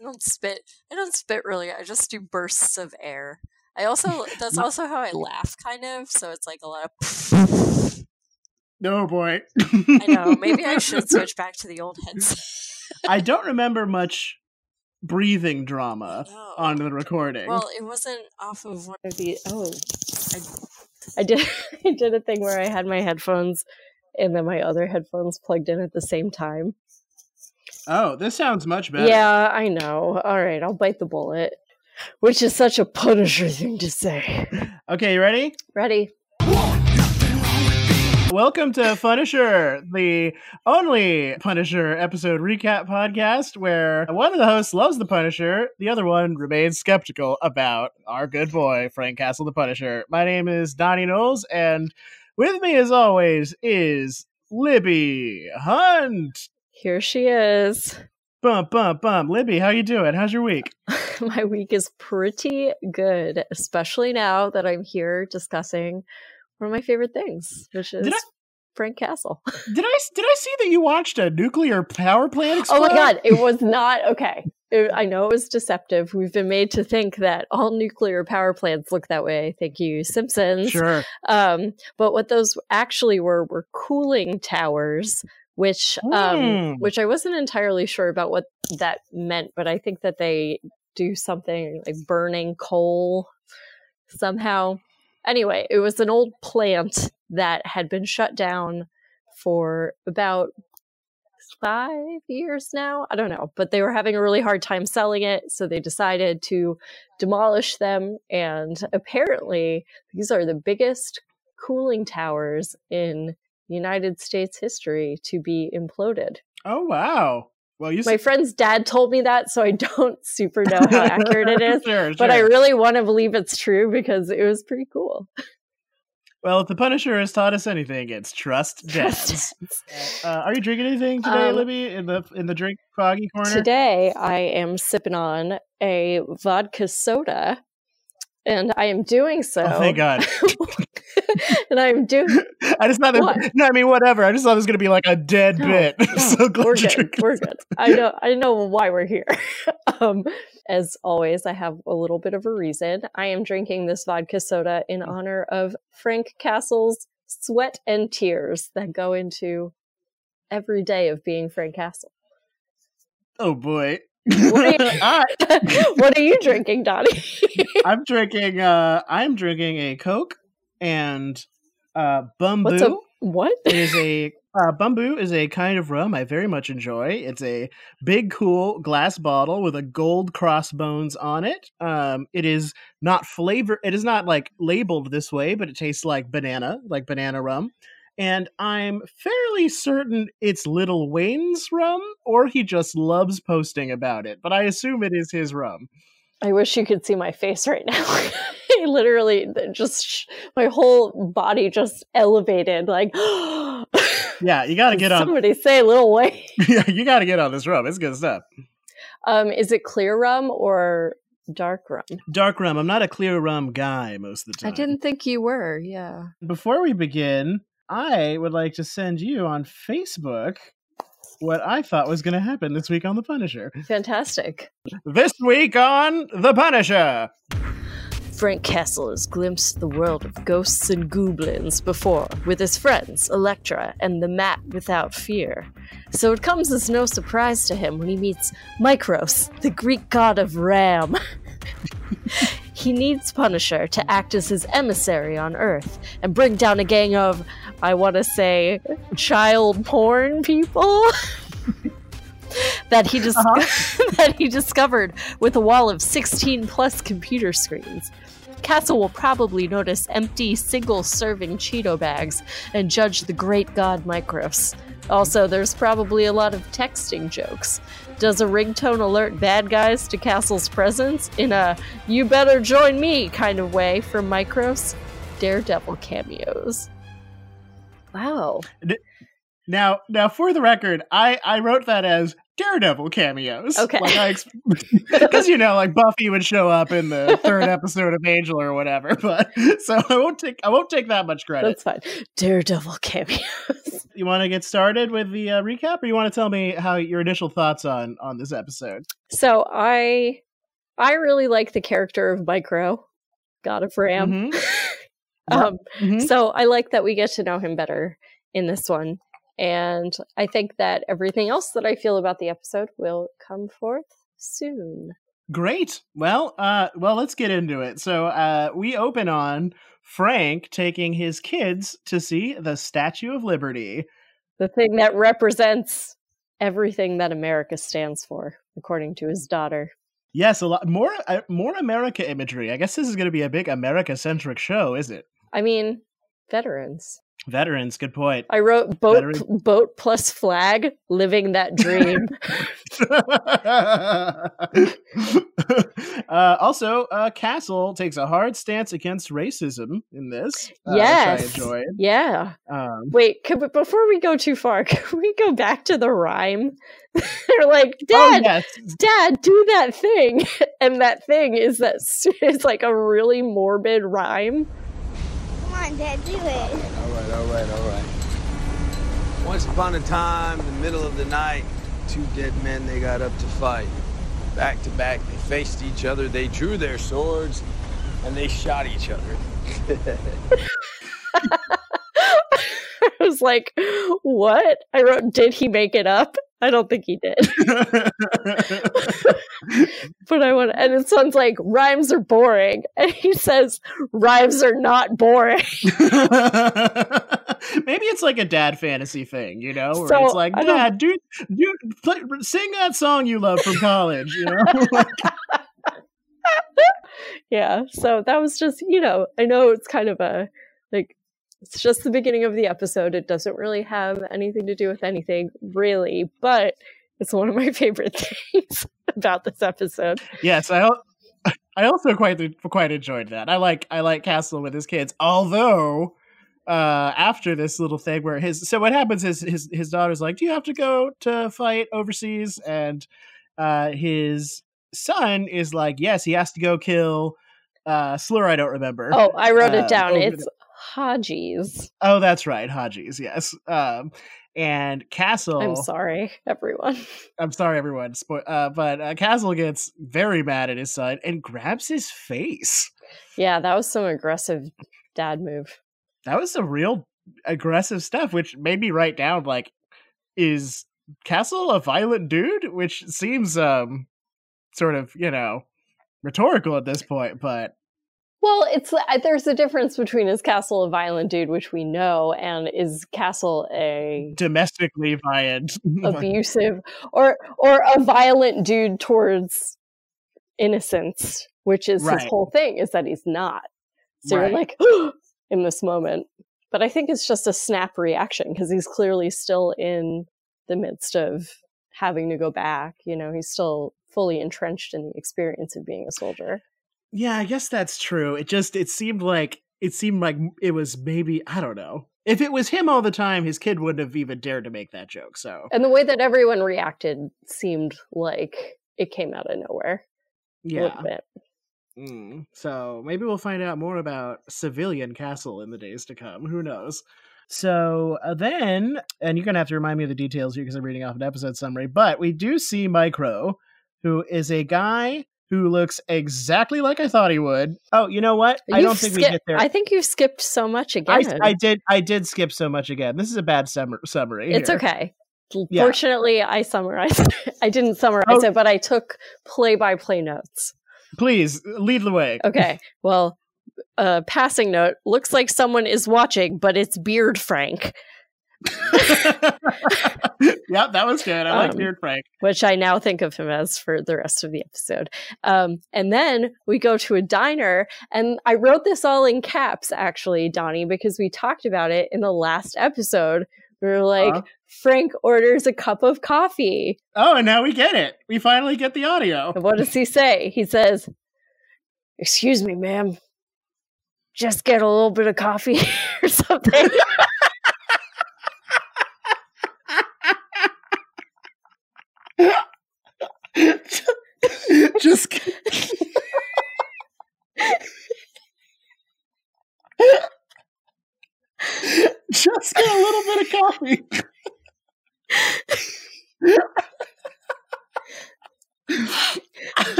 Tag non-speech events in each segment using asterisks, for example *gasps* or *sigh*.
I don't spit. I don't spit really. I just do bursts of air. I also *laughs* that's also how I laugh, kind of. So it's like a lot of. No boy. I know. Maybe I *laughs* should switch back to the old heads. I don't *laughs* remember much breathing drama No. on the recording. Well, it wasn't off of one of the. Oh, I did I did a thing where I had my headphones and then my other headphones plugged in at the same time. Oh, this sounds much better. Yeah, I know. All right, I'll bite the bullet. Which is such a punisher thing to say. Okay, you ready? Ready? Welcome to Punisher, the only Punisher episode recap podcast where one of the hosts loves the Punisher, the other one remains skeptical about our good boy, Frank Castle the Punisher. My name is Donnie Knowles, and with me, as always, is Libby Hunt. Here she is. Bump, bump, bump. Libby, how you doing? How's your week? *laughs* My week is pretty good, especially now that I'm here discussing one of my favorite things, which is Frank Castle. *laughs* Did I did I see that you watched a nuclear power plant explode? *gasps* Oh my god, it was *laughs* not okay. It- I know it was deceptive. We've been made to think that all nuclear power plants look that way. Thank you, Simpsons. Sure. Um, but what those actually were were cooling towers, which um, Hmm. which I wasn't entirely sure about what that meant, but I think that they do something like burning coal somehow. Anyway, it was an old plant that had been shut down for about five years now. I don't know, but they were having a really hard time selling it, so they decided to demolish them. And apparently, these are the biggest cooling towers in United States history to be imploded. Oh wow. Well, you My friend's dad told me that, so I don't *laughs* super know how accurate it is. sure, But I really want to believe it's true because it was pretty cool. Well, if the Punisher has taught us anything, it's trust *laughs* dads. Uh, are you drinking anything today, Um, Libby? In the in the drink foggy corner? Today, I am sipping on a vodka soda, and I am doing so. Oh, thank God. *laughs* and I am doing. *laughs* I just thought that. No, I mean whatever. I just thought it was going to be like a dead No, bit. *laughs* No, so glad we're good. We're good. I know. I know why we're here. um, as always, I have a little bit of a reason. I am drinking this vodka soda in Mm. honor of Frank Castle's sweat and tears that go into every day of being Frank Castle. Oh boy. *laughs* What are you- *laughs* I, *laughs* what are you drinking, Donnie? I'm drinking. Uh, I'm drinking a Coke and uh, Bumbu. What's a what? is a uh, Bumbu is a kind of rum I very much enjoy. It's a big, cool glass bottle with a gold crossbones on it. Um, it is not flavor. It is not like labeled this way, but it tastes like banana, like banana rum. And I'm fairly certain it's Lil Wayne's rum, or he just loves posting about it. But I assume it is his rum. I wish you could see my face right now. *laughs* I literally just my whole body just elevated like *gasps* Yeah, you got to get on. somebody say Little Wayne. *laughs* Yeah, you got to get on this rum. It's good stuff. Um, is it clear rum or dark rum? Dark rum. I'm not a clear rum guy most of the time. I didn't think you were. Yeah. before we begin, I would like to send you on Facebook what I thought was going to happen this week on The Punisher. Fantastic. This week on The Punisher. Frank Castle has glimpsed the world of ghosts and goblins before with his friends, Elektra and the Mat Without Fear. So it comes as no surprise to him when he meets Micros, the Greek god of Ram. *laughs* he needs Punisher to act as his emissary on Earth and bring down a gang of, I want to say, child porn people. *laughs* that he dis- uh-huh. *laughs* that he discovered with a wall of 16 plus computer screens. Castle will probably notice empty single serving Cheeto bags and judge the great god Micros. Also, there's probably a lot of texting jokes. Does a ringtone alert bad guys to Castle's presence in a you better join me kind of way from Micros? Daredevil cameos. Wow. Now, now for the record, I I wrote that as Daredevil cameos. Okay. Because *laughs* *laughs* you know, like Buffy would show up in the third episode of Angel or whatever. *laughs* But so I won't take I won't take that much credit. That's fine. Daredevil cameos. You want to get started with the uh, recap, or you want to tell me how your initial thoughts on on this episode? So I I really like the character of Micro, God of Ram. Mhm. Um, Mhm. So I like that we get to know him better in this one. And I think that everything else that I feel about the episode will come forth soon. Great. Well, uh, well, let's get into it. So uh, we open on Frank taking his kids to see the Statue of Liberty. The thing that represents everything that America stands for, according to his daughter. Yes, a lot more uh, more America imagery. I guess this is going to be a big America centric show, is it? I mean, veterans. Veterans, good point. I wrote boat Veteran- boat plus flag, living that dream. *laughs* *laughs* uh, also, uh, Castle takes a hard stance against racism in this. uh, yes. which I enjoyed. Yeah. Um, Wait, could, but before we go too far, *laughs* can we go back to the rhyme? They're like, oh Dad, yes, Dad, do that thing, and that thing is that it's like a really morbid rhyme. On, Dad, do it. All right, all right, all right. Once upon a time, in the middle of the night, two dead men they got up to fight. Back to back, they faced each other, they drew their swords, and they shot each other. *laughs* *laughs* I was like, what? I wrote, did he make it up? I don't think he did. *laughs* *laughs* But I want, and it sounds like rhymes are boring, and he says rhymes are not boring. Maybe it's like a dad fantasy thing, you know, where So, it's like, Dad, do do play, sing that song you love from college, you know. Like, yeah, so that was just, you know, I know it's kind of a like it's just the beginning of the episode. It doesn't really have anything to do with anything, really, but it's one of my *laughs* favorite things *laughs* about this episode. yes, I I also quite quite enjoyed that. I like I like Castle with his kids, although. Uh, after this little thing where his so what happens is his his daughter's like, "Do you have to go to fight overseas?" And uh, his son is like, "Yes, he has to go kill." Uh, slur I don't remember. Oh, I wrote Uh, it down. It's Haji's. Oh, that's right, Haji's. Yes. Um, and Castle. I'm sorry, everyone. *laughs* I'm sorry, everyone. Spo- uh, but uh, Castle gets very mad at his son and grabs his face. Yeah, that was some aggressive dad move. That was some real aggressive stuff, which made me write down like, is Castle a violent dude? Which seems um, sort of you know, rhetorical at this point, but Well, it's uh, there's a difference between is Castle a violent dude, which we know, and is Castle a domestically violent. *laughs* abusive or or a violent dude towards innocence, which is Right. his whole thing, is that he's not. So Right. you're like *gasps* in this moment. But I think it's just a snap reaction because he's clearly still in the midst of having to go back. You know, he's still fully entrenched in the experience of being a soldier. Yeah, I guess that's true. It just it seemed like it seemed like it was maybe I don't know. If it was him all the time, his kid wouldn't have even dared to make that joke. So And the way that everyone reacted seemed like it came out of nowhere yeah. Mm. So maybe we'll find out more about civilian castle in the days to come. Who knows? So uh, then, and you're gonna have to remind me of the details here because I'm reading off an episode summary. But we do see Micro, who is a guy who looks exactly like I thought he would. Oh, you know what? I don't You've think we skip- get there. I think you've skipped so much again. I did I did skip so much again. This is a bad summer, summary. It's here. okay. Yeah. Fortunately, I summarized. *laughs* I didn't summarize Oh. it, but I took play-by-play notes. Please lead the way. Okay. well, uh, passing note: looks like someone is watching, but it's Beard Frank, *laughs* yep, that was good. I like Um, Beard Frank. which I now think of him as for the rest of the episode. Um, and then we go to a diner, and I wrote this all in caps, actually, Donnie, because we talked about it in the last episode. We were like, Uh-huh. Frank orders a cup of coffee. Oh, and now we get it. We finally get the audio. And what does he say? He says, Excuse me, ma'am. Just get a little bit of coffee *laughs* or something. Just. *laughs* Just get a little bit of coffee.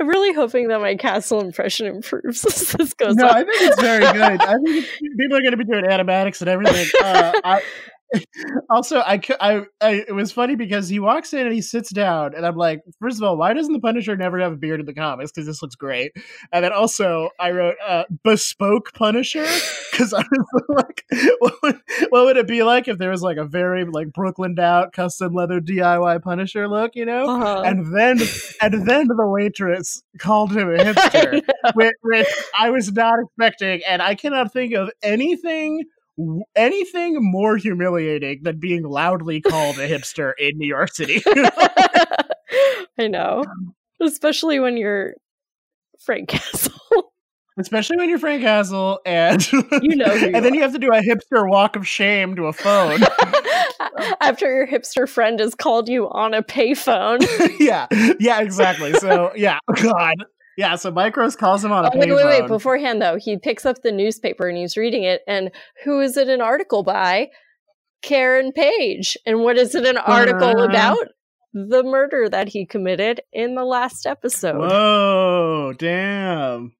I'm really hoping that my castle impression improves as this goes no, on. I think it's very good. I think *laughs* people are going to be doing animatics and everything. Uh, I, *laughs* also, I, I, I, it was funny because he walks in and he sits down, and I'm like, first of all, why doesn't the Punisher never have a beard in the comics? Because this looks great. And then also, I wrote uh, bespoke Punisher *laughs* because I was *laughs* like, what would, what would it be like if there was like a very like Brooklyn out custom leather DIY Punisher look, you know? Uh-huh. And then, and then the waitress called him a hipster which, which I was not expecting, and I cannot think of anything anything more humiliating than being loudly called a hipster *laughs* in New York City. *laughs* I know. Um, Especially when you're Frank *laughs* Castle. Especially when you're Frank Castle and You know and then you have to do a hipster walk of shame to a phone. After your hipster friend has called you on a payphone. yeah, yeah, exactly. So yeah, God, yeah. So Micros calls him on a Oh, wait, wait, wait. Beforehand, though, he picks up the newspaper and he's reading it. And who is it an article by? Karen Page. And what is it an article Uh-huh. about? The murder that he committed in the last episode. Whoa, damn!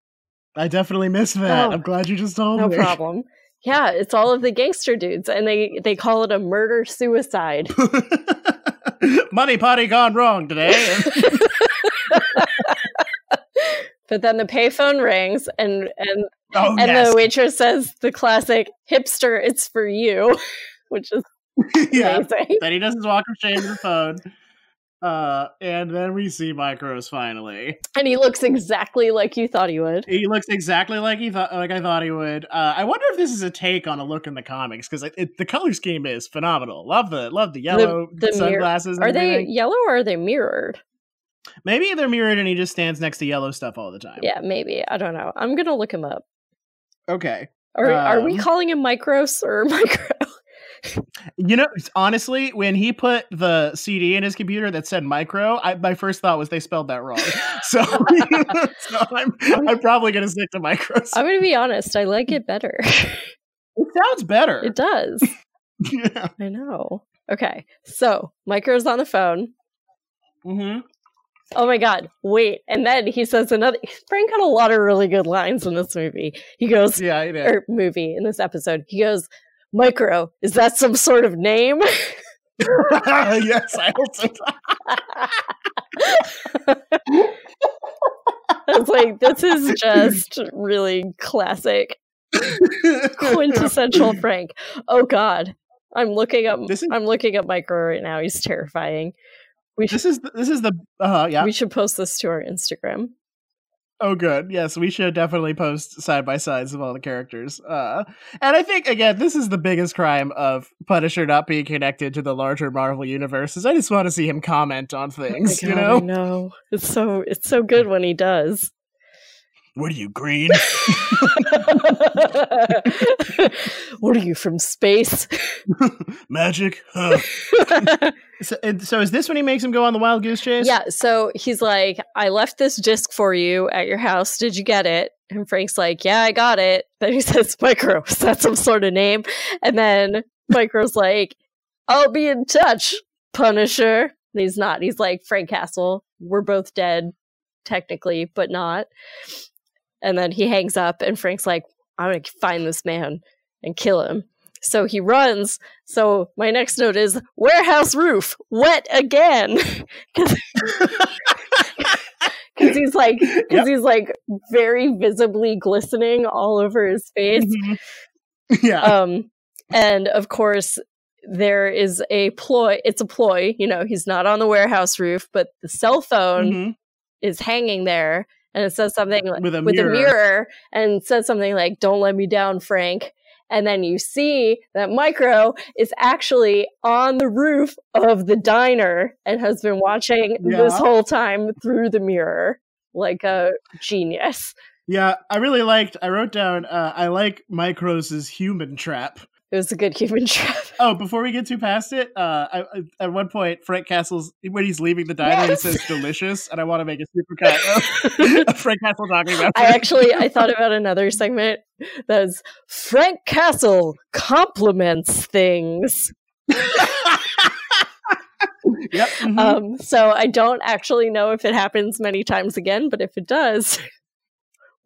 I definitely missed that. Oh, I'm glad you just told No me. No problem. Yeah, it's all of the gangster dudes, and they they call it a murder suicide. *laughs* Money potty gone wrong today. *laughs* *laughs* but then the payphone rings, and and oh and yes, the waitress says the classic "hipster, it's for you," *laughs* which is *laughs* yeah. amazing. Then he does his walk of shame to the phone. Uh, and then we see Micros finally. And he looks exactly like you thought he would. He looks exactly like he thought, like I thought he would. Uh, I wonder if this is a take on a look in the comics because the color scheme is phenomenal. Love the love the yellow the mirror- sunglasses. and Are they yellow or are they mirrored? Maybe they're mirrored and he just stands next to yellow stuff all the time. Yeah, maybe. I don't know. I'm gonna look him up. Okay. Are, are we Um, calling him Micros or *laughs* Micro? You know, honestly, when he put the CD in his computer that said micro, I, my first thought was they spelled that wrong. *laughs* So, *laughs* so I'm, I'm probably going to stick to micros. I'm gonna be honest. I like it better. It sounds better. it does. yeah. I know. Okay, so Micro's on the phone. hmm Oh my god, wait. And then he says another Frank had a lot of really good lines in this movie. He goes Yeah, I did. or movie in this episode. He goes, Micro, is that some sort of name? *laughs* yes, I also *laughs* I was like, this is just really classic, quintessential Frank. Oh god. I'm looking up is- I'm looking up Micro right now. He's terrifying. We should this is this is the uh yeah. we should post this to our Instagram. Oh, good. Yes, we should definitely post side by sides of all the characters. Uh, and I think again, this is the biggest crime of Punisher not being connected to the larger Marvel universe. Is I just want to see him comment on Oh things. you God, I know, no, It's so it's so good when he does. what are you green? *laughs* what are you from space? *laughs* Magic? Huh. *laughs* so, so is this when he makes him go on the wild goose chase? yeah, so he's like, I left this disc for you at your house. Did you get it? And Frank's like, Yeah, I got it. *laughs* Then he says, Micro, is that some sort of name? And then Micro's like, I'll be in touch, Punisher. And he's not. He's like, Frank Castle, we're both dead, technically, but not. And then he hangs up, and Frank's like, I'm going to find this man and kill him. So he runs. So my next note is warehouse roof wet again. *laughs* Because *laughs* he's like, *laughs* because Yep. he's like very visibly glistening all over his face. Mhm. yeah. Um, and of course, there is a ploy. It's a ploy. You know, he's not on the warehouse roof, but the cell phone Mhm. is hanging there, and it says something like, With a with mirror. a mirror, and says something like "Don't let me down, Frank." And then you see that Micro is actually on the roof of the diner and has been watching this whole time through the mirror like a genius. Yeah, I really liked. I wrote down. Uh, I like Micros' human trap. It was a good human *laughs* trap. Oh, before we get too past it, uh, I, I- at one point, Frank Castle's when he's leaving the diner, Yes. he says "delicious," and I want to make a super cut *laughs* of *laughs* Frank Castle talking about. I food. actually I thought about another segment that's Frank Castle compliments things. yep. mhm. Um, so I don't actually know if it happens many times again, but if it does,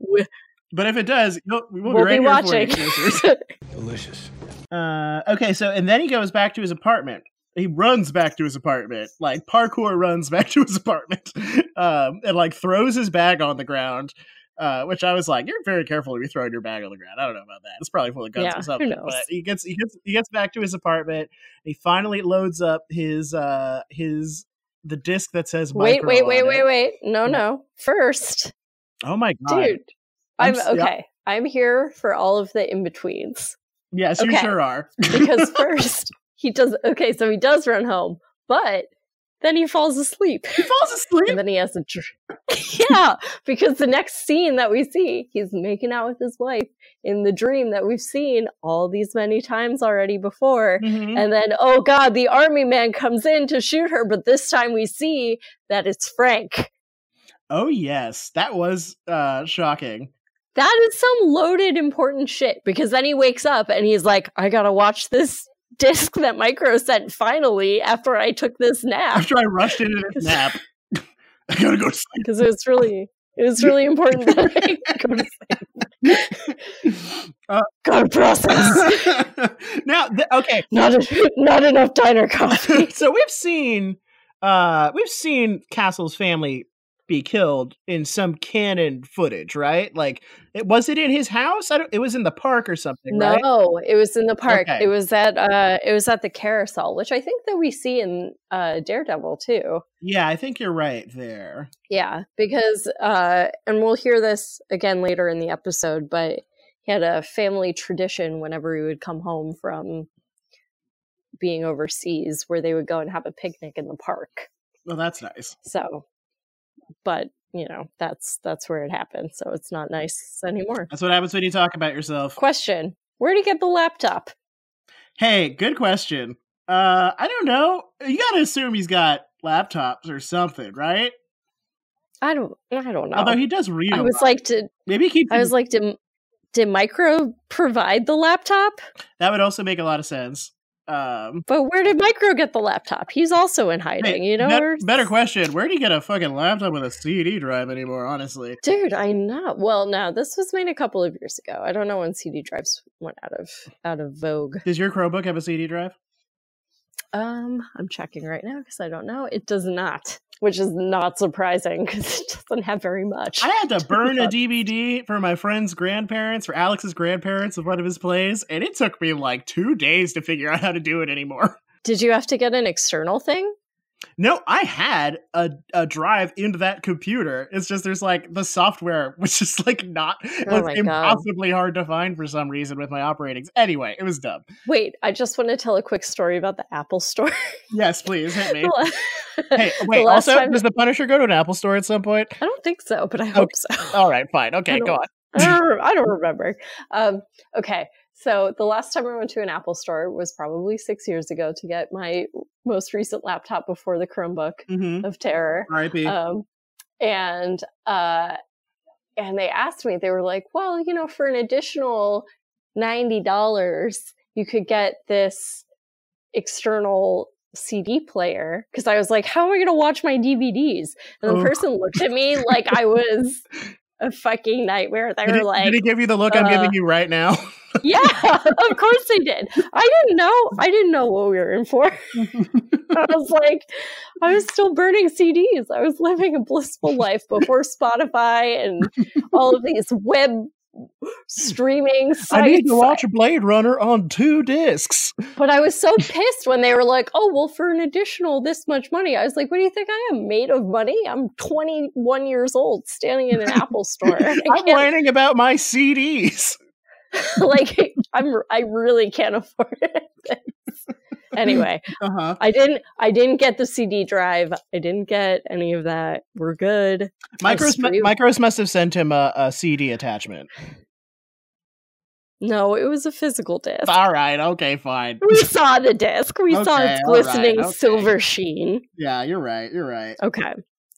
we- but if it does, you'll, we will we'll be right be here for watching. you. Delicious. Uh, okay, so and then he goes back to his apartment. He runs back to his apartment, like parkour runs *laughs* back to his apartment, um, and like throws his bag on the ground. Uh, which I was like, you're very careful to be throwing your bag on the ground. I don't know about that. It's probably full of guns Yeah, or who something. knows? But he gets he gets he gets back to his apartment. He finally loads up his uh his the disc that says wait, wait, wait, wait, it. wait. No, no. First, Oh my god, dude, I'm I'm s- yeah. okay. I'm here for all of the in betweens Yes, you sure are. *laughs* because first he does. Okay, so he does run home, but then he falls asleep. he falls asleep. and then he has a dr- *laughs* *laughs* yeah because the next scene that we see he's making out with his wife in the dream that we've seen all these many times already before Mhm. and then oh god the army man comes in to shoot her but this time we see that it's frank Oh yes, that was uh shocking. That is some loaded important shit because then he wakes up and he's like i gotta watch this *laughs* disc that micro sent finally after i took this nap After I rushed into this *laughs* nap, *laughs* I gotta go to sleep. because it was really it was really important that I go to sleep. Uh, Gotta process. now, th- okay, not a, not enough diner coffee. so we've seen uh we've seen Castle's family be killed in some canon footage, right? Like, it was it in his house? I don't. It was in the park or something, right? No, it was in the park. Okay. It was at uh it was at the carousel, which I think that we see in uh Daredevil too. Yeah, I think you're right there. Yeah, because uh and we'll hear this again later in the episode, but he had a family tradition whenever he would come home from being overseas where they would go and have a picnic in the park. Well, that's nice. So but you know, that's that's where it happened. So it's not nice anymore. That's what happens when you talk about yourself. Question. Where'd he get the laptop? Hey, good question. Uh, I don't know. You gotta assume he's got laptops or something, right? I don't I don't know. Although he does read. I was like, did maybe he. I was like, did did Micro provide the laptop? that would also make a lot of sense. Um, But where did Micro get the laptop? He's also in hiding, hey, you know. bet- better question: Where do you get a fucking laptop with a CD drive anymore? Honestly, Dude, I know. Well, now this was made a couple of years ago. I don't know when CD drives went out of out of vogue. does your Chromebook have a CD drive? Um, I'm checking right now because I don't know. It does not, which is not surprising because it doesn't have very much. I had to *laughs* burn a. DVD for my friend's grandparents, for Alex's grandparents, of one of his plays, and it took me like two days to figure out how to do it anymore. Did you have to get an external thing? No, I had a, a drive into that computer. It's just there's like the software, *laughs* which is like not Oh was my God. impossibly hard to find for some reason with my operatings. Anyway, it was dumb. Wait, I just want to tell a quick story about the Apple Store. Yes, please hit me. *laughs* Hey, *laughs* wait. Also, time- does the Punisher go to an Apple store at some point? I don't think so, but I hope so. All right, fine. Okay, go on. I don't, I don't remember. Um, okay, so the last time I went to an Apple store was probably six years ago to get my most recent laptop before the Chromebook Mm-hmm. of terror. R.I.P. Um, and uh, and they asked me, they were like, "Well, you know, for an additional ninety dollars, you could get this external." CD player because I was like, How am I going to watch my DVDs? And the Oh. person looked at me like I was *laughs* a fucking nightmare. They did, were he, like, did he give you the look I'm uh, giving you right now? Yeah, of course they did. I didn't know. I didn't know what we were in for. *laughs* I was like, I was still burning CDs. I was living a blissful life before Spotify and all of these web streaming sites. I need to watch Blade Runner on two discs. But I was so pissed when they were like, "Oh, well, for an additional this much money." I was like, "What do you think I am made of money? I'm 21 years old, standing in an Apple store. *laughs* I'm whining about my CDs. *laughs* like I'm I really can't afford it. *laughs* anyway, Uh huh. I didn't I didn't get the CD drive. I didn't get any of that. We're good. Micros, Micros must have sent him a, a CD attachment. No, it was a physical disc. All right, okay, fine. We saw the disc. We saw Okay, its all right, glistening okay. silver sheen. Yeah, you're right. You're right. Okay.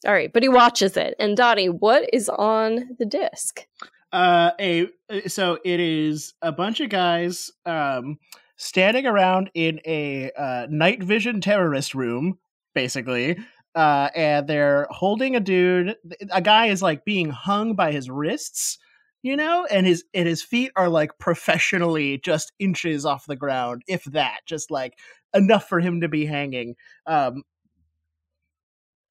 All right, but he watches it. And Donnie, what is on the disc? Uh, a so it is a bunch of guys um standing around in a uh, night vision terrorist room, basically. Uh, and they're holding a dude. A guy is like being hung by his wrists, you know, and his and his feet are like professionally just inches off the ground, if that, just like enough for him to be hanging. Um,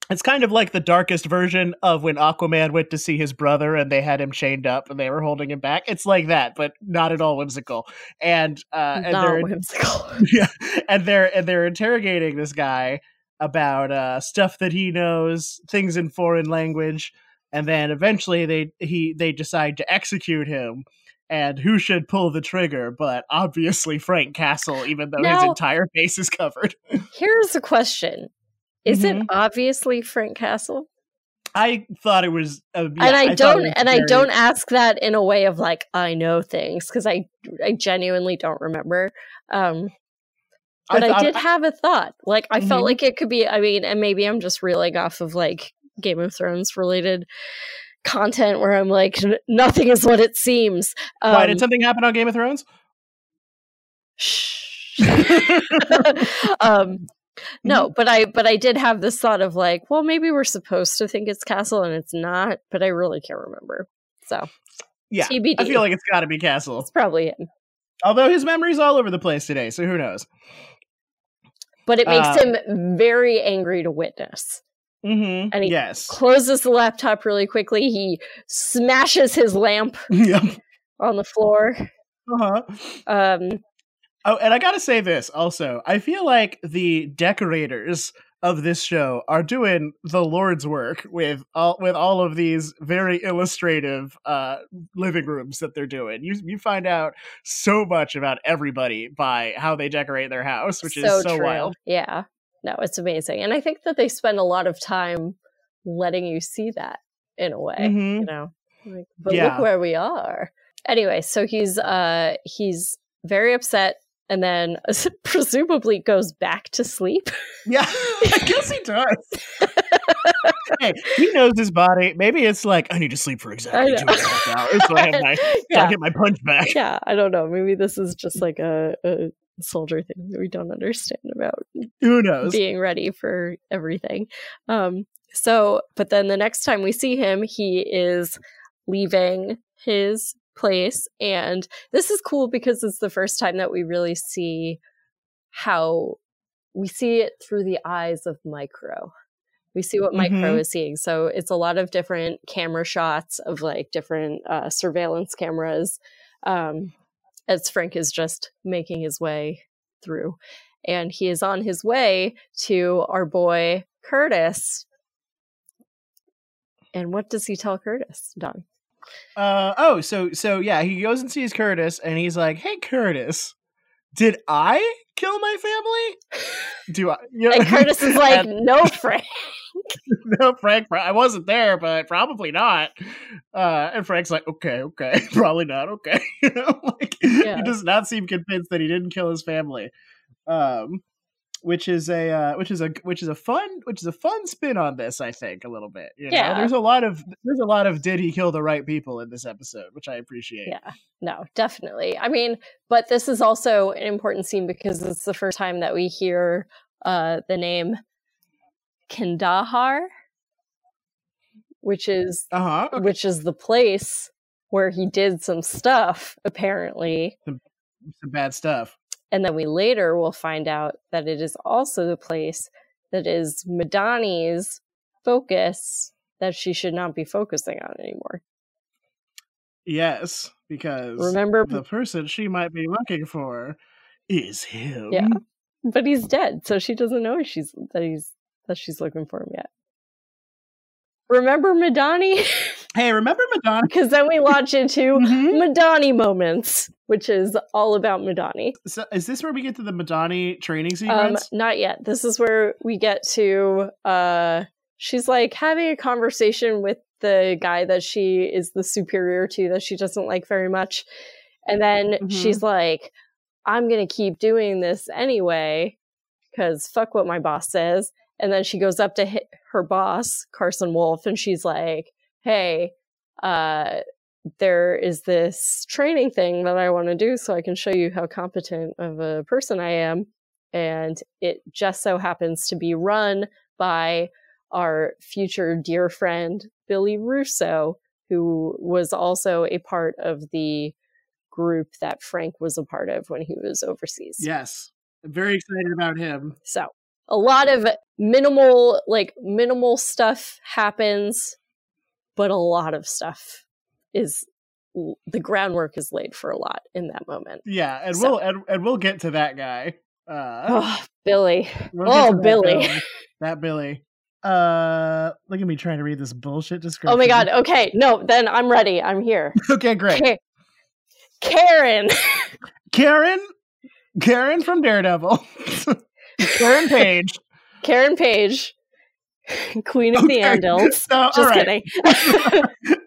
it's kind of like the darkest version of when Aquaman went to see his brother and they had him chained up and they were holding him back. It's like that, but not at all whimsical. And uh, and Not they're whimsical. *laughs* yeah, and they're and they're interrogating this guy about uh, stuff that he knows, things in foreign language, and then eventually they he they decide to execute him. And who should pull the trigger? But obviously Frank Castle, even though his entire face is covered. *laughs* Here's a question. Is Mhm. it obviously Frank Castle? I thought it was, uh, yeah, and I, it don't and I don't ask that in a way of like I know things because I I genuinely don't remember. Um but I, thought- did have a thought. Like I felt Mhm. like it could be I mean, and maybe I'm just reeling off of like Game of Thrones related content where I'm like nothing is what it seems. Um, Why did something happen on Game of Thrones? shh. *laughs* um no but i but i did have this thought of like well maybe we're supposed to think it's castle and it's not but i really can't remember so yeah, TBD. I feel like it's got to be Castle. it's probably him Although his memory's all over the place today, so who knows? but it makes Uh, him very angry to witness Mm-hmm. And he- yes. closes the laptop really quickly he smashes his lamp *laughs* yep. on the floor Uh-huh. um Oh, and I gotta say this also. I feel like the decorators of this show are doing the Lord's work with all with all of these very illustrative uh living rooms that they're doing. You you find out so much about everybody by how they decorate their house, which is so true. wild. yeah no it's amazing and i think that they spend a lot of time letting you see that in a way Mhm. you know like, but Yeah. look where we are anyway so he's uh he's very upset and then *laughs* presumably goes back to sleep Yeah, *laughs* I guess he does. hey, he knows his body. Maybe it's like I need to sleep for exactly two and a half hours so I have my so I get my punch back. yeah i don't know maybe this is just like a, a soldier thing that we don't understand about Who knows? being ready for everything. Um, so, but then the next time we see him, he is leaving his place. And this is cool because it's the first time that we really see how we see it through the eyes of Micro. We see what Micro Mhm. is seeing. So it's a lot of different camera shots of like different uh, surveillance cameras. Um, as Frank is just making his way through. And he is on his way to our boy Curtis. And what does he tell Curtis, Don? Uh oh, so so yeah, he goes and sees Curtis and he's like, "Hey Curtis, did I kill my family? Do I?" You know- And Curtis is like, And- *laughs* no, Frank. *laughs* "No, Frank, I wasn't there, but probably not." Uh, and Frank's like, "Okay, okay, *laughs* probably not. Okay." you know, like Yeah. he does not seem convinced that he didn't kill his family. Um, which is a uh, which is a which is a fun which is a fun spin on this. I think a little bit. You know? Yeah. there's a lot of there's a lot of did he kill the right people in this episode, which I appreciate. Yeah, no, definitely. I mean, but this is also an important scene because it's the first time that we hear uh, the name Kandahar, which is Uh huh. which is the place where he did some stuff, apparently. Some bad stuff. And then we later will find out that it is also the place that is Madani's focus that she should not be focusing on anymore. Yes, because Remember, the person she might be looking for is him. Yeah. but he's dead, so she doesn't know she's that he's that she's looking for him yet. Remember Madani? *laughs* Hey, remember Madonna? *laughs* Because then we launch into *laughs* Mhm. Madani moments, which is all about Madani. So, is this where we get to the Madani training Um, sequence? not yet. This is where we get to. Uh, she's like having a conversation with the guy that she is the superior to that she doesn't like very much, And then Mhm. she's like, I'm going to keep doing this anyway because fuck what my boss says. And then she goes up to hit her boss, Carson Wolf, and she's like, Hey, uh, there is this training thing that I want to do so I can show you how competent of a person I am. And it just so happens to be run by our future dear friend, Billy Russo, who was also a part of the group that Frank was a part of when he was overseas. Yes. I'm very excited about him. So a lot of minimal, like minimal stuff happens, but a lot of stuff is the groundwork is laid for a lot in that moment. Yeah, and So- we'll and, and we'll get to that guy. Uh, Oh, Billy. we'll oh, that Billy. That Billy. Uh, look at me trying to read this bullshit description. Oh my god. Okay, no, then I'm ready. I'm here. *laughs* Okay, great. Ka- Karen. *laughs* Karen, Karen from Daredevil. *laughs* Karen Page. Karen Page. *laughs* Queen of the Andals. So, *laughs* Just right. kidding.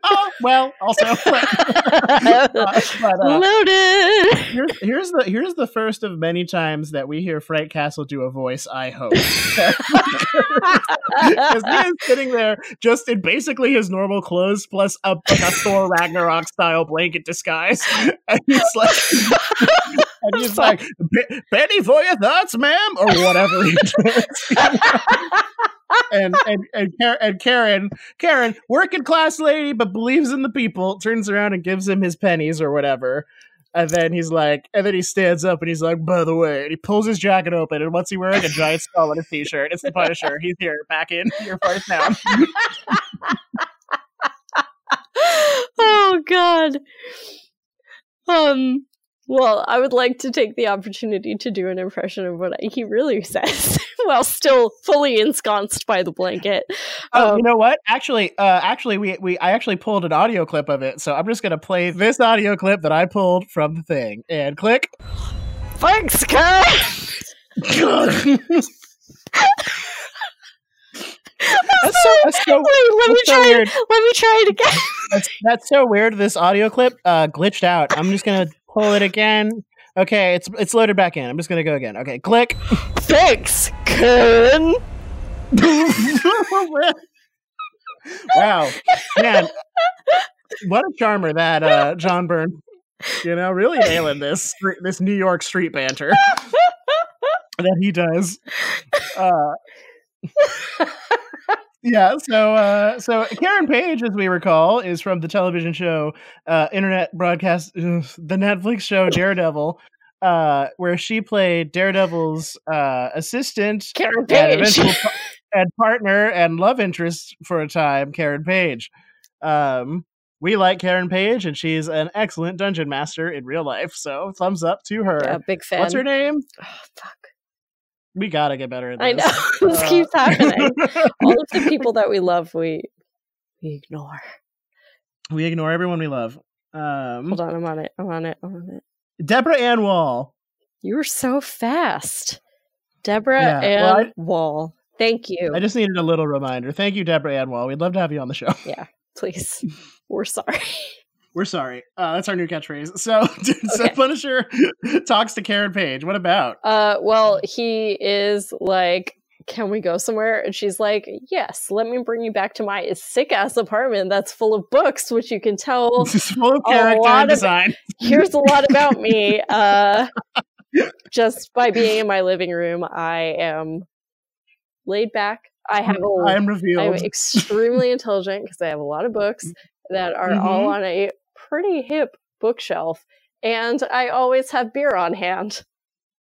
oh *laughs* well, also. uh, but, uh, Loaded. here's, here's the here's the first of many times that we hear Frank Castle do a voice. I hope because he is sitting there just in basically his normal clothes plus a, like a Thor Ragnarok style blanket disguise, and he's like, and he's like, "Pe- "Penny for your thoughts, ma'am," or whatever he does. And and and, Karen, and Karen, Karen, working class lady, but believes in the people, turns around and gives him his pennies or whatever. And then he's like, and then he stands up and he's like, by the way, and he pulls his jacket open, and what's he wearing? A giant skull on his t-shirt. It's the Punisher. He's here, back in your first now. *laughs* oh god. Um well, I would like to take the opportunity to do an impression of what he really *laughs* says *laughs* while still fully ensconced by the blanket. Oh, Um, you know what? Actually, uh, actually, we we I actually pulled an audio clip of it, so I'm just gonna play this audio clip that I pulled from the thing, and click. Thanks, Karen! *laughs* That's so, that's so, Wait, let me so try weird. Let me try it again. That's, that's so weird. This audio clip uh, glitched out. I'm just gonna pull it again. Okay, it's it's loaded back in. I'm just gonna go again. Okay, click. Thanks, Karen. *laughs* wow, man, what a charmer that uh, John Byrne. You know, really nailing this this New York street banter *laughs* that he does. Uh, yeah, so uh, so Karen Page, as we recall, is from the television show, uh, internet broadcast, ugh, the Netflix show Daredevil, uh, where she played Daredevil's uh, assistant Karen and Page. eventual *laughs* pa- and partner and love interest for a time, Karen Page. Um, we like Karen Page, and she's an excellent dungeon master in real life. So thumbs up to her. Yeah, big fan. What's her name? Oh, fuck. We gotta get better at this. I know. *laughs* this Uh, keeps happening. *laughs* All of the people that we love, we we ignore. we ignore everyone we love. Um, Hold on, I'm on it. I'm on it. I'm on it. Deborah Ann Woll. You were so fast. Deborah Yeah, and well, I- Wall. Thank you. I just needed a little reminder. Thank you, Deborah Ann Woll. We'd love to have you on the show. Yeah, please. *laughs* We're sorry. We're sorry. Uh, that's our new catchphrase. So, *laughs* so Punisher *laughs* talks to Karen Page. What about? Uh well, he is like can we go somewhere? And she's like, Yes, let me bring you back to my sick ass apartment that's full of books, which you can tell *laughs* is full of a character lot of- design. here's a lot about me. Uh, just by being in my living room, I am laid back. I have a, I am revealed. I'm extremely intelligent because I have a lot of books that are all Mhm. on a pretty hip bookshelf, and I always have beer on hand.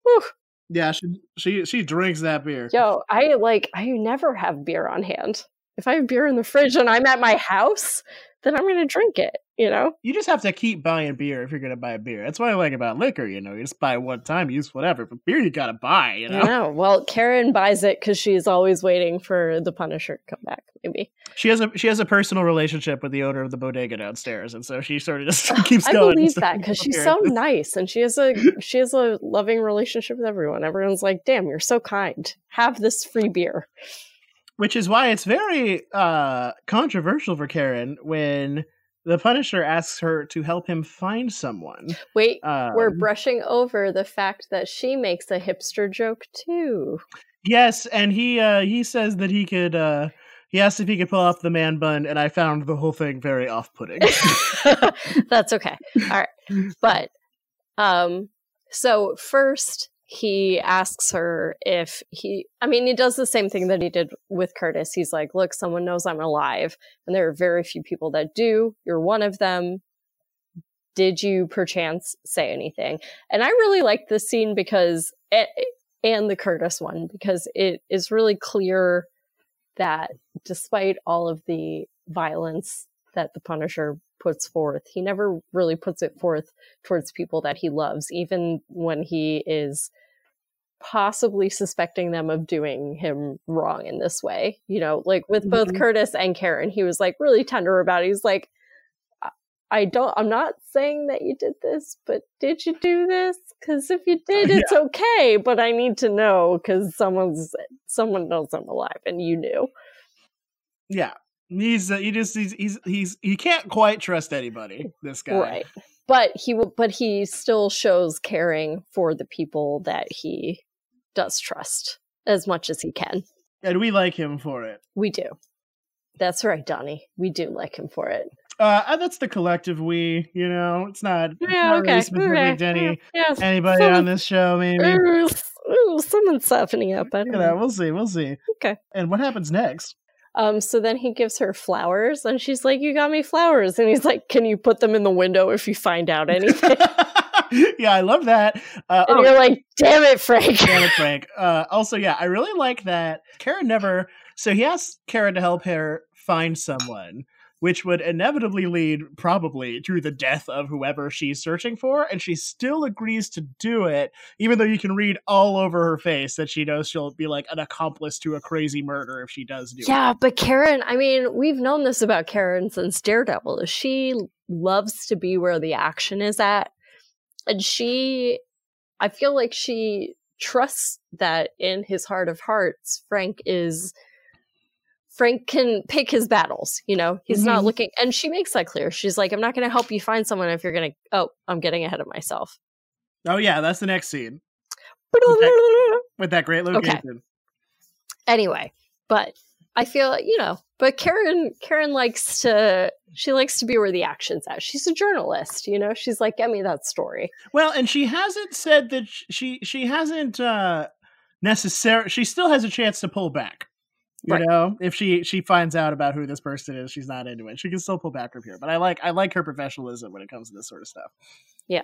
Whew. yeah, she, she she drinks that beer. Yo, I like I never have beer on hand. If I have beer in the fridge and I'm at my house, then I'm gonna drink it. You know. You just have to keep buying beer if you're gonna buy a beer. That's what I like about liquor. You know, you just buy one time, use whatever. But beer, you gotta buy. You know, I know. Well, Karen buys it because she's always waiting for the Punisher to come back. Maybe she has a she has a personal relationship with the owner of the bodega downstairs, and so she sort of just *laughs* keeps going. I going. believe that *laughs* because she's so nice and she has a she has a loving relationship with everyone. Everyone's like, "Damn, you're so kind. Have this free beer." Which is why it's very uh controversial for Karen when the Punisher asks her to help him find someone. Wait, we're Um, brushing over the fact that she makes a hipster joke too. Yes, and he uh he says that he could uh he asked if he could pull off the man bun, and I found the whole thing very off putting. *laughs* That's okay. All right. But um so first he asks her if he I mean he does the same thing that he did with Curtis. He's like, "Look, someone knows I'm alive, and there are very few people that do. You're one of them. Did you perchance say anything?" And I really like this scene because it, and the Curtis one because it is really clear that despite all of the violence that the Punisher puts forth, he never really puts it forth towards people that he loves, even when he is possibly suspecting them of doing him wrong in this way. You know, like with both Mhm. Curtis and Karen, he was like really tender about it. He's like, "I- don't, I'm not saying that you did this, but did you do this? Because if you did, Yeah. it's okay, but I need to know because someone's, someone knows I'm alive and you knew. yeah, he's uh, he just he's he's he's he can't quite trust anybody. This guy, Right. But he will but he still shows caring for the people that he does trust as much as he can. and we like him for it. We do. That's right, Donnie. We do like him for it. Uh, and that's the collective we. You know, it's not, it's not really specific okay. any Yeah. anybody Some- on this show. Maybe Ooh, ooh, someone's softening up. I don't you know. know, we'll see, we'll see. Okay. And what happens next? Um, so then he gives her flowers, and she's like, "You got me flowers," and he's like, "Can you put them in the window if you find out anything?" *laughs* yeah, I love that. Uh, and oh, you're like, "Damn it, Frank!" Damn it, *laughs* Frank. Uh, also, yeah, I really like that Karen never. So he asks Karen to help her find someone, which would inevitably lead probably to the death of whoever she's searching for, and she still agrees to do it, even though you can read all over her face that she knows she'll be like an accomplice to a crazy murder if she does do it. Yeah, but Karen, I mean, we've known this about Karen since Daredevil. She loves to be where the action is at. And she, I feel like she trusts that in his heart of hearts, Frank is, Frank can pick his battles, you know? He's not Mhm. looking, and she makes that clear. She's like, I'm not going to help you find someone if you're going to, oh, I'm getting ahead of myself. Oh yeah, that's the next scene *laughs* with that great Okay. location. anyway but i feel you know but karen karen likes to she likes to be where the action's at she's a journalist you know she's like get me that story Well, and she hasn't said that she she hasn't uh necessarily she still has a chance to pull back. You Right. know, if she she finds out about who this person is, she's not into it. She can still pull back from here. But I like I like her professionalism when it comes to this sort of stuff. Yeah.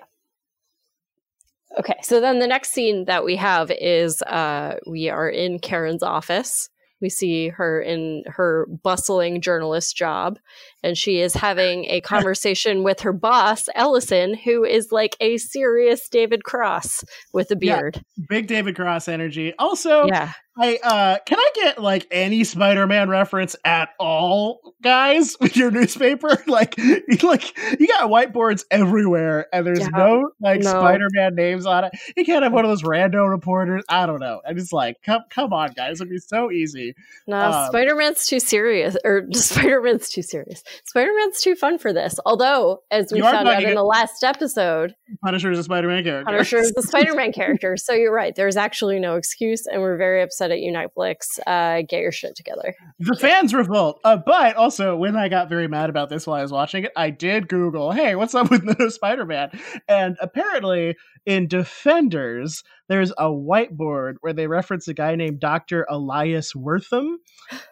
Okay so then the next scene that we have is uh we are in karen's office we see her in her bustling journalist job and she is having a conversation with her boss ellison who is like a serious david cross with a Yeah. beard Big David Cross energy. Also, yeah I uh can I get like any Spider-Man reference at all, guys, *laughs* with your newspaper? *laughs* like you *laughs* like you got whiteboards everywhere and there's Yeah. no like No. Spider-Man names on it. You can't have one of those rando reporters. I don't know. I'm just like, come come on, guys. It'd be so easy. No, Um, Spider Man's too serious, or Spider Man's too serious. Spider Man's too fun for this. Although, as we You found out in the last episode, Punisher is a Spider-Man character. Punisher is a *laughs* Spider Man character. So you're right. There's actually no excuse, and we're very upset at you, Netflix. Uh, get your shit together. the fans revolt. Uh, but also, when I got very mad about this while I was watching it, I did Google, "Hey, what's up with no *laughs* Spider-Man?" And apparently, in Defenders, there's a whiteboard where they reference a guy named Doctor Elias Wirtham,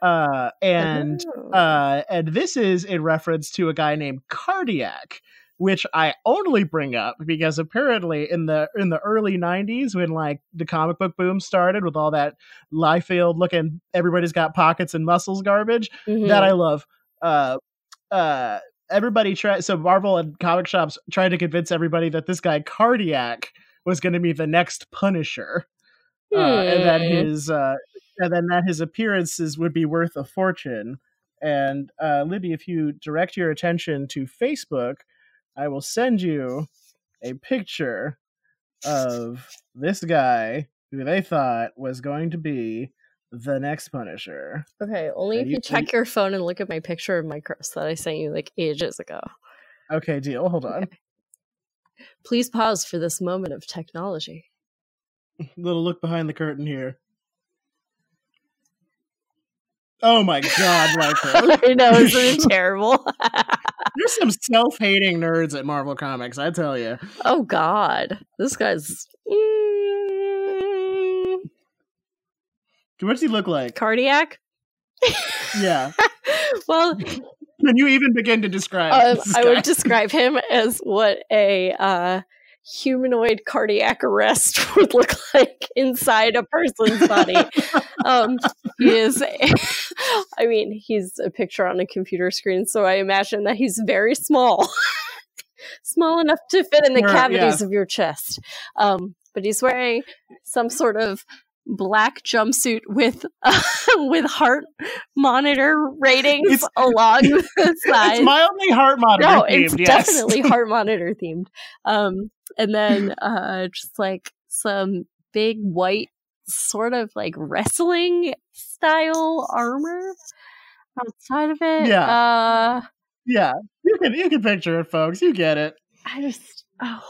uh, and Oh. uh, and this is in reference to a guy named Cardiac, which I only bring up because apparently in the in the early '90s, when like the comic book boom started with all that Liefeld looking, everybody's got pockets and muscles garbage Mhm. that I love. Uh, uh, everybody tried. So Marvel and comic shops tried to convince everybody that this guy Cardiac was going to be the next Punisher, uh, and that Hmm. his uh, and then that his appearances would be worth a fortune. And uh, Libby, if you direct your attention to Facebook, I will send you a picture of this guy who they thought was going to be the next Punisher. Okay, only if you- you check your phone and look at my picture of my Micros that I sent you like ages ago. Okay, deal. Hold on. *laughs* Please pause for this moment of technology. *laughs* Little look behind the curtain here. Oh my god, Lycra. *laughs* I know, isn't it terrible? There's some self-hating nerds at Marvel Comics, I tell you. oh God, this guy's mm, What's he look like? cardiac. Yeah. *laughs* well, Can you even begin to describe this I would describe him as what a uh, humanoid cardiac arrest *laughs* would look like inside a person's body. um, he is, *laughs* I mean, he's a picture on a computer screen, so I imagine that he's very small, small enough to fit in the cavities yeah. of your chest. Um, but he's wearing some sort of black jumpsuit with *laughs* with heart monitor ratings It's- along *laughs* the side. it's mildly heart monitor No, themed, it's yes. definitely *laughs* heart monitor themed. Um, and then uh, just like some big white, sort of like wrestling style armor outside of it. Yeah. Uh, yeah. You can you can picture it, folks. You get it. I just oh,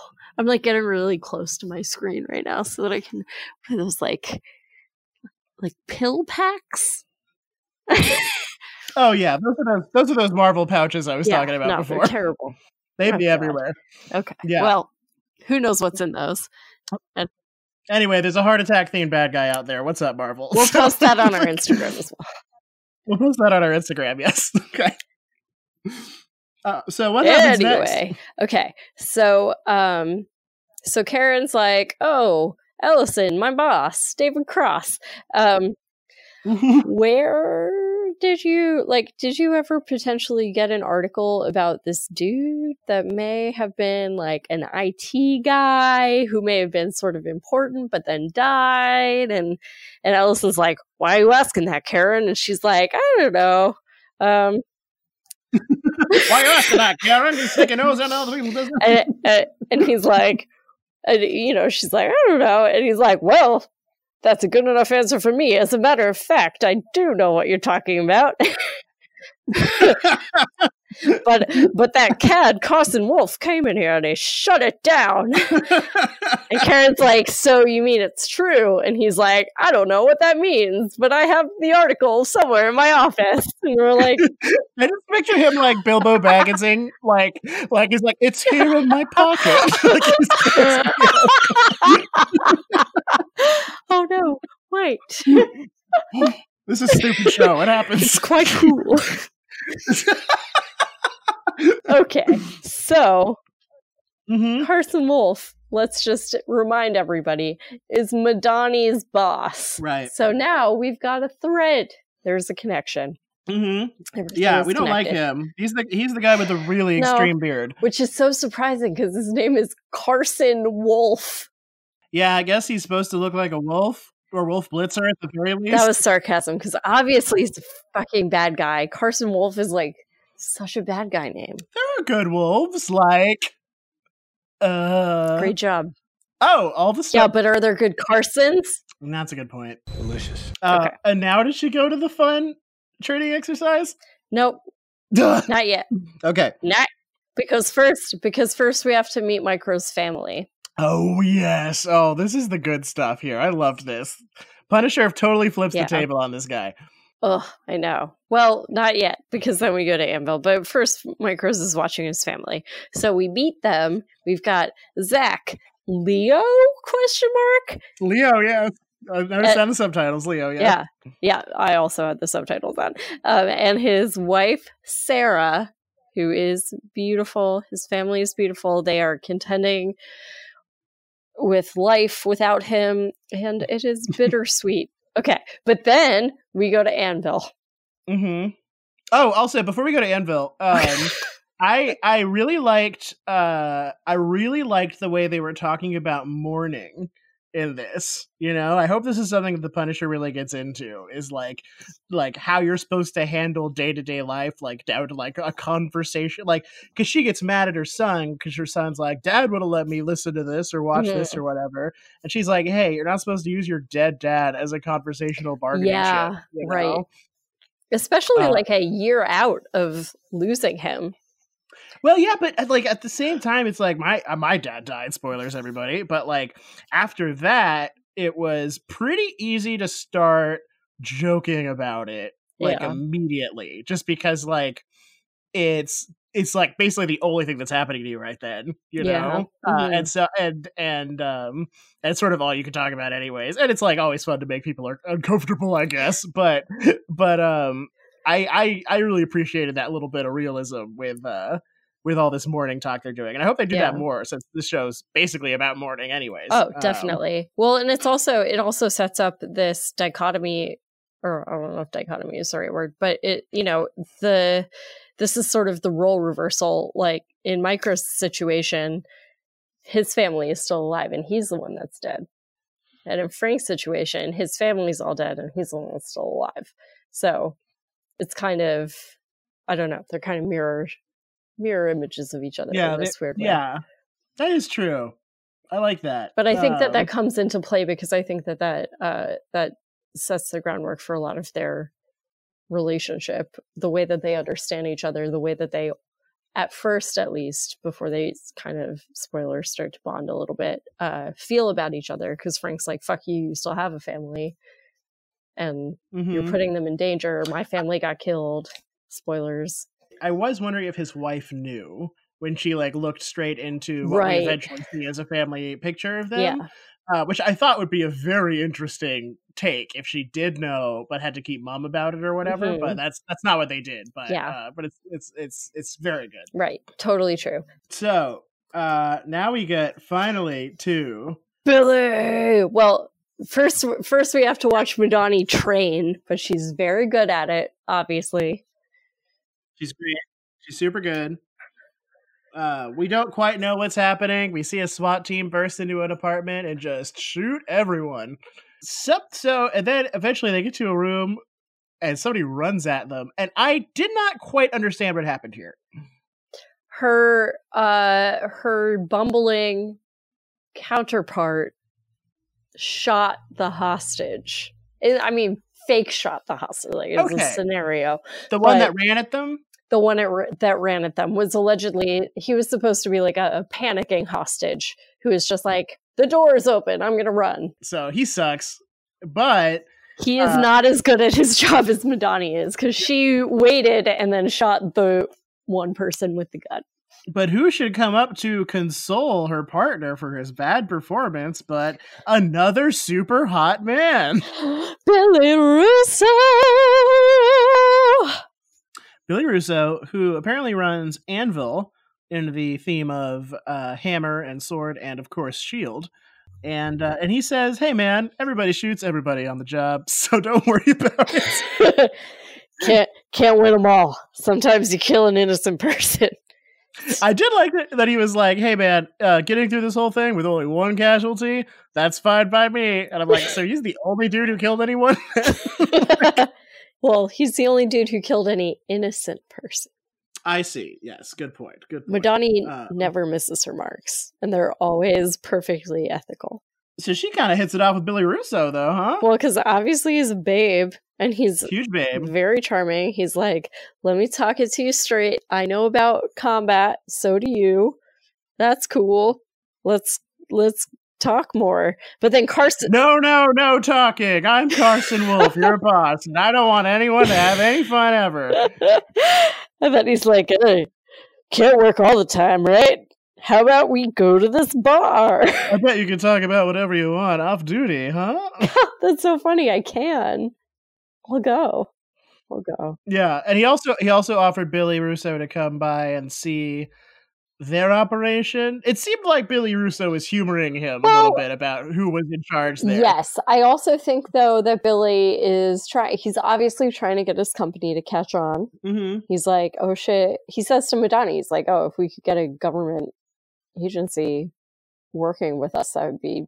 I'm like getting really close to my screen right now so that I can those like like pill packs. *laughs* Oh yeah, those are those those are those Marvel pouches I was Yeah, talking about no, before. They're terrible. *laughs* They'd Oh, be God. everywhere. Okay. Yeah. Well, who knows what's in those? Anyway, there's a heart attack themed bad guy out there. What's up, Marvel? We'll *laughs* post that on our Instagram as well. We'll post that on our Instagram. Yes. okay. Uh, so what happens anyway okay so um so karen's like oh ellison my boss david cross um *laughs* where did you like did you ever potentially get an article about this dude that may have been like an it guy who may have been sort of important but then died? And and ellison's like why are you asking that karen? And she's like i don't know um Why you asking that, Karen? You stick your nose in other people's business. and, and, and he's like, and, you know, she's like, I don't know. And he's like, well, that's a good enough answer for me. As a matter of fact, I do know what you're talking about. *laughs* *laughs* but but that cad Carson Wolf came in here and he shut it down. And Karen's like, "So you mean it's true?" And he's like, "I don't know what that means, but I have the article somewhere in my office." *laughs* And we're like, I just picture him like Bilbo Bagginsing, like like he's like, it's here in my pocket. *laughs* like "Oh no, wait, this is a stupid show. It happens? it's quite cool." *laughs* okay, so hmm Carson Wolf, let's just remind everybody, is Madani's boss. Right. So now we've got a thread. There's a connection. hmm Yeah, we don't like him. He's the he's the guy with the really No. extreme beard. Which is so surprising because his name is Carson Wolf. Yeah, I guess he's supposed to look like a wolf or Wolf Blitzer at the very least. That was sarcasm because obviously he's a fucking bad guy. Carson Wolf is like such a bad guy name. there are good wolves, like uh Great job. Oh, all the stuff. Yeah, but are there good Carsons? That's a good point. Delicious. Uh, Okay. And now does she go to the fun training exercise? Nope, Duh. *laughs* not yet. Okay. Not because first, because first we have to meet Micro's family. Oh yes. Oh, this is the good stuff here. I loved this. Punisher totally flips Yeah. the table on this guy. Oh, I know. Well, not yet, because then we go to Anvil. But first, Micros is watching his family. So we meet them. We've got Zach, Leo? Question mark. Leo, yeah. I understand the subtitles, Leo, yeah. Yeah, yeah. I also had the subtitles on. Um, and his wife Sarah, who is beautiful. His family is beautiful. They are contending with life without him, and it is *laughs* bittersweet. okay, but then we go to Anvil. Mm-hmm. Oh, also before we go to Anvil, um, *laughs* I I really liked uh I really liked the way they were talking about mourning in this. You know, I hope this is something that the Punisher really gets into is like like how you're supposed to handle day-to-day life like down to like a conversation like cuz she gets mad at her son cuz her son's like dad would have let me listen to this or watch this or whatever and she's like hey you're not supposed to use your dead dad as a conversational bargaining Yeah, chip, you right. Especially Uh, like a year out of losing him. Well, yeah, but uh, like at the same time, it's like my uh, my dad died. Spoilers, everybody. But like after that, it was pretty easy to start joking about it like Yeah. immediately, just because like it's it's like basically the only thing that's happening to you right then, you Yeah. know. Uh, Mhm. and so and and um that's sort of all you can talk about, anyways. And it's like always fun to make people uncomfortable, I guess. But but um, I I I really appreciated that little bit of realism with uh with all this mourning talk they're doing. And I hope they do that more since this show's basically about mourning anyways. Oh, Um, definitely. well, and it's also it also sets up this dichotomy or I don't know if dichotomy is the right word, but it you know, the this is sort of the role reversal. Like in Micro's situation, his family is still alive and he's the one that's dead. And in Frank's situation, his family's all dead and he's the one that's still alive. So it's kind of I don't know, they're kind of mirror mirror images of each other yeah, in they- weird way. yeah. That is true. I like that. but I think that Um, that comes into play because I think that that uh, that sets the groundwork for a lot of their relationship, the way that they understand each other, the way that they, at first at least, before they kind of spoilers start to bond a little bit, uh, feel about each other. Because Frank's like, "Fuck you, you still have a family, and you're mhm. putting them in danger. My family got killed." Spoilers. I was wondering if his wife knew when she like looked straight into what Right. we eventually see as a family picture of them. Yeah. Uh, which I thought would be a very interesting take if she did know but had to keep mum about it or whatever. Mhm. But that's that's not what they did. But Yeah. uh, but it's it's it's it's very good. Right. Totally true. So uh, now we get finally to Billy. Well, first, first we have to watch Madani train, but she's very good at it. Obviously, she's great. She's super good. Uh, we don't quite know what's happening. We see a SWAT team burst into an apartment and just shoot everyone. So, so and then eventually they get to a room and somebody runs at them. And I did not quite understand what happened here. her, uh, her bumbling counterpart shot the hostage. I mean, fake shot the hostage. Like it's Okay. a scenario. The one But- that ran at them? The one at, that ran at them was allegedly he was supposed to be like a, a panicking hostage who is just like the door is open. I'm gonna run. So he sucks. But He is Uh, not as good at his *laughs* job as Madani is because she waited and then shot the one person with the gun. but who should come up to console her partner for his bad performance but another super hot man? *gasps* Billy Russo. Billy Russo, who apparently runs Anvil in the theme of uh, hammer and sword and of course shield. And uh, and he says, "Hey man, everybody shoots everybody on the job, *laughs* so don't worry about it." *laughs* can't can't win them all. Sometimes you kill an innocent person. I did like that he was like, "Hey man, uh, getting through this whole thing with only one casualty, that's fine by me." And I'm like, "So he's the only dude who killed anyone?" *laughs* well, he's the only dude who killed any innocent person. I see. Yes, good point. Good point. Madani Uh, never misses her marks, and they're always perfectly ethical. So she kind of hits it off with Billy Russo, though, huh? Well, because obviously he's a babe, and he's Huge babe. very charming. He's like, "Let me talk it to you straight. I know about combat. So do you. That's cool. Let's let's talk more." But then Carson, No, no, no talking. I'm Carson Wolf, your *laughs* boss, and I don't want anyone to have any fun ever. *laughs* and then he's like, hey, "Can't work all the time, right? How about we go to this bar?" I bet you *laughs* can talk about whatever you want off duty, huh? That's so funny. I can. I'll go. I'll go. Yeah, and he also he also offered Billy Russo to come by and see their operation. It seemed like Billy Russo was humoring him a little bit about who was in charge there. Yes, I also think though that Billy is trying. He's obviously trying to get his company to catch on. Mm-hmm. He's like, "Oh shit!" He says to Madani, "He's like, oh, if we could get a government agency working with us, that would be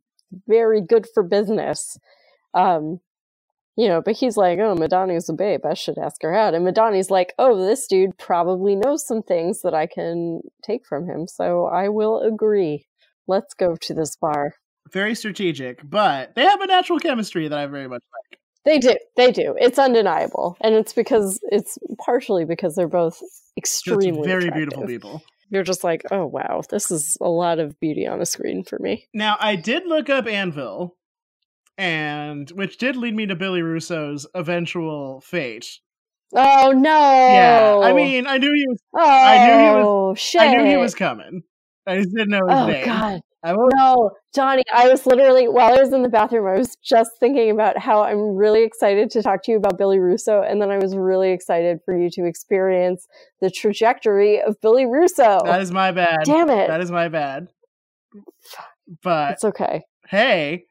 very good for business. Um, you know, but he's like, oh, Madani's a babe. I should ask her out. And Madani's like, oh, this dude probably knows some things that I can take from him. So I will agree. Let's go to this bar. Very strategic, but they have a natural chemistry that I very much like. They do. They do. It's undeniable. And it's because it's partially because they're both Just extremely very attractive. beautiful people. You're just like, oh wow, this is a lot of beauty on a screen for me. Now, I did look up Anvil, and which did lead me to Billy Russo's eventual fate. Oh no! Yeah, I mean, I knew he was. oh I knew he was- shit! I knew he was coming. I just didn't know his Oh name. god, I won't. no, Johnny! I was literally while I was in the bathroom, I was just thinking about how I'm really excited to talk to you about Billy Russo, and then I was really excited for you to experience the trajectory of Billy Russo. That is my bad. Damn it! That is my bad. But it's okay. hey,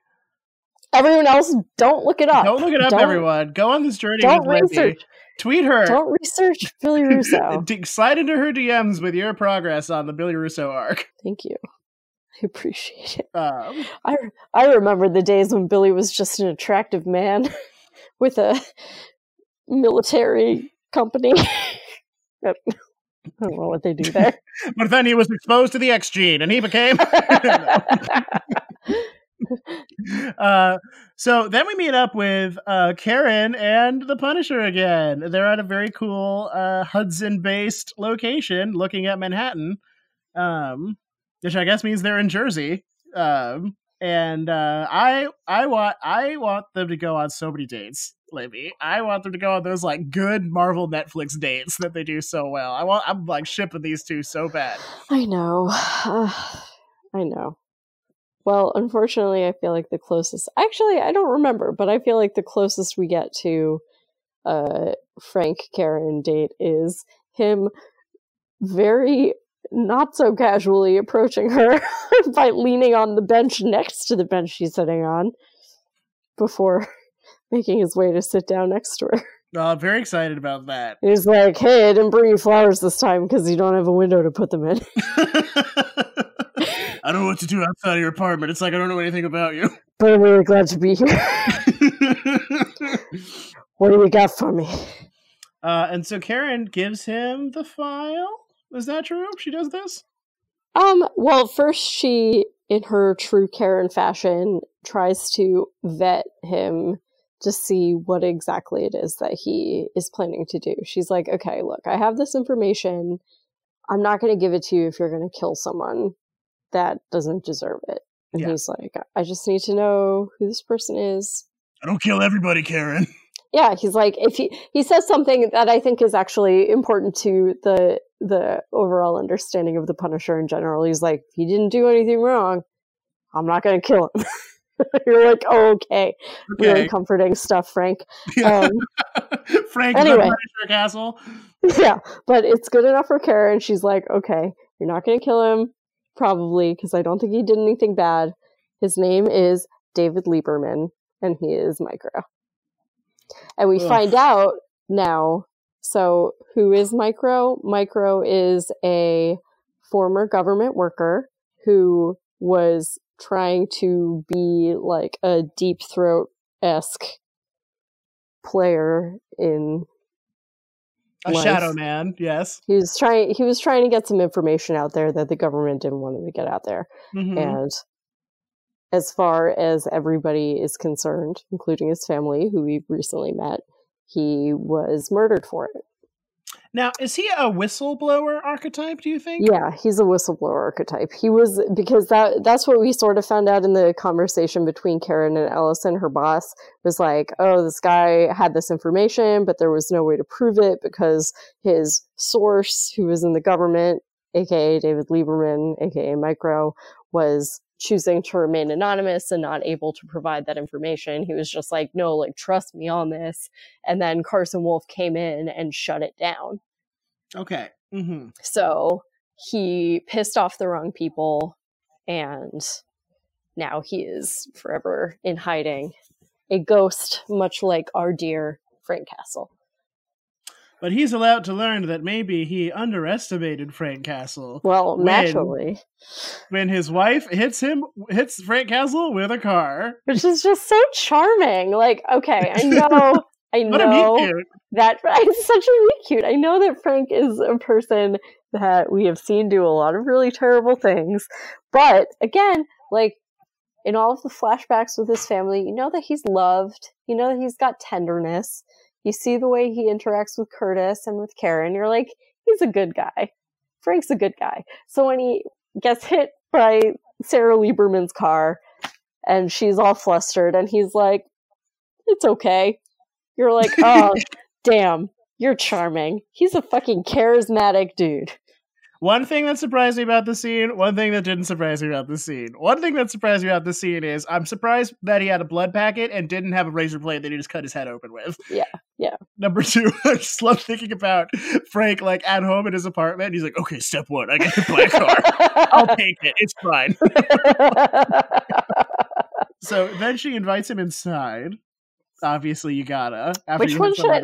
Everyone else, don't look it up. don't look it up, Don't- everyone. Go on this journey Don't research. Tweet her. Don't research Billy Russo. *laughs* Slide into her DMs with your progress on the Billy Russo arc. Thank you. I appreciate it. Um, I I remember the days when Billy was just an attractive man *laughs* with a military company. *laughs* I don't know what they do there. but then he was exposed to the X gene, and he became. *laughs* uh, so then we meet up with uh, Karen and the Punisher again. They're at a very cool uh, Hudson-based location, looking at Manhattan, um, which I guess means they're in Jersey. Um, and uh, I, I want, I want them to go on so many dates. Libby, I want them to go on those like good Marvel Netflix dates that they do so well. I want, I'm like shipping these two so bad. I know. *sighs* I know. Well, unfortunately, I feel like the closest. Actually, I don't remember, but I feel like the closest we get to a Frank Karen date is him very not so casually approaching her *laughs* by leaning on the bench next to the bench she's sitting on before *laughs* making his way to sit down next to her. Uh, I'm very excited about that. He's like, "Hey, I didn't bring you flowers this time because you don't have a window to put them in." *laughs* I don't know what to do outside of your apartment. It's like I don't know anything about you. *laughs* but I'm really glad to be here. *laughs* what do you got for me? uh, and so Karen gives him the file. Is that true? She does this? Um, well, first she, in her true Karen fashion, tries to vet him to see what exactly it is that he is planning to do. She's like, okay, look, I have this information. I'm not going to give it to you if you're going to kill someone that doesn't deserve it. And Yeah. he's like, I just need to know who this person is. I don't kill everybody, Karen. *laughs* Yeah, he's like if he he says something that I think is actually important to the the overall understanding of the Punisher in general. He's like, he didn't do anything wrong, I'm not going to kill him. *laughs* You're like, oh, okay, really comforting stuff, Frank. Um, *laughs* Frank anyway. the Punisher Castle. yeah, but it's good enough for Karen. She's like, okay, you're not going to kill him, probably, because I don't think he did anything bad. His name is David Lieberman, and he is Micro. And we Ugh. find out now. So, who is Micro? Micro is a former government worker who was trying to be like a deep throat esque player in A. Shadow Man, yes. he was trying he was trying to get some information out there that the government didn't want him to get out there Mhm. and as far as everybody is concerned including his family who we recently met he was murdered for it Now, is he a whistleblower archetype, do you think? yeah he's a whistleblower archetype he was because that that's what we sort of found out in the conversation between karen and ellison her boss was like oh this guy had this information but there was no way to prove it because his source who was in the government aka david lieberman aka micro was choosing to remain anonymous and not able to provide that information he was just like no like trust me on this and then carson wolf came in and shut it down Okay. Mm-hmm. so he pissed off the wrong people and now he is forever in hiding. A ghost, much like our dear Frank Castle. But he's allowed to learn that maybe he underestimated Frank Castle Well, When- naturally. when his wife hits him, hits Frank Castle with a car. Which is just so charming. Like, okay, I *laughs* know I know that *laughs* it's such a meet cute. I know that Frank is a person that we have seen do a lot of really terrible things. But again, like in all of the flashbacks with his family, you know that he's loved. You know that he's got tenderness. You see the way he interacts with Curtis and with Karen. You're like, he's a good guy. Frank's a good guy. So when he gets hit by Sarah Lieberman's car and she's all flustered and he's like, it's okay. You're like, *laughs* oh, damn, you're charming. He's a fucking charismatic dude. One thing that surprised me about the scene, one thing that didn't surprise me about the scene. One thing that surprised me about the scene is I'm surprised that he had a blood packet and didn't have a razor blade that he just cut his head open with. Yeah, yeah. Number two, *laughs* I just love thinking about Frank like at home in his apartment. He's like, okay, step one, I get a black car. I'll *laughs* take it. It's fine. *laughs* So then she invites him inside. Obviously, you gotta. After Which one should I?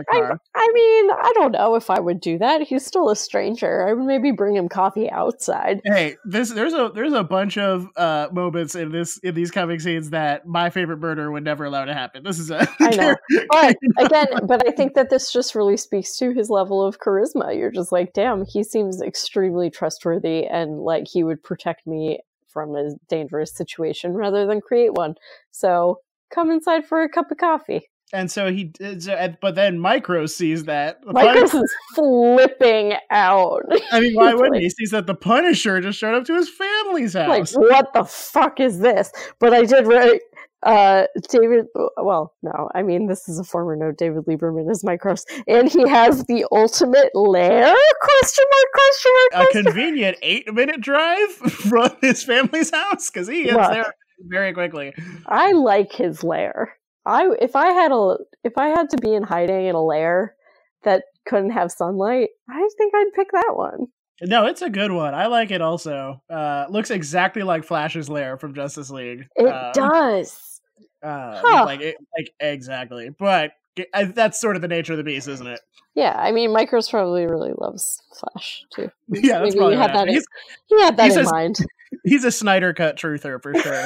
I mean, I don't know if I would do that. He's still a stranger. I would maybe bring him coffee outside. Hey, this there's a there's a bunch of uh moments in this in these coming scenes that my favorite murder would never allow to happen. This is a *laughs* I know. *laughs* But *laughs* again, but I think that this just really speaks to his level of charisma. You're just like, damn, he seems extremely trustworthy and like he would protect me from a dangerous situation rather than create one. So come inside for a cup of coffee. and so he so, but then Micro sees that. Micros Pun- is flipping out. *laughs* I mean, why wouldn't like- he? He sees that the Punisher just showed up to his family's house. like, what the fuck is this? But I did write, uh, David, well, no, I mean, this is a former note. David Lieberman is Micros, and he has the ultimate lair? Question mark, question mark, a convenient eight minute drive *laughs* from his family's house because he is Look. there very quickly. I like his lair. I if I had a if I had to be in hiding in a lair that couldn't have sunlight, I think I'd pick that one. No, it's a good one. I like it also. Uh, looks exactly like Flash's lair from Justice League. It Um, does. Uh, Huh. Like, it, like exactly. But I, that's sort of the nature of the beast, isn't it? Yeah, I mean, Micros probably really loves Flash too. *laughs* Yeah, that's Maybe probably he had that. In, he had that in says- mind. He's a Snyder cut truther for sure.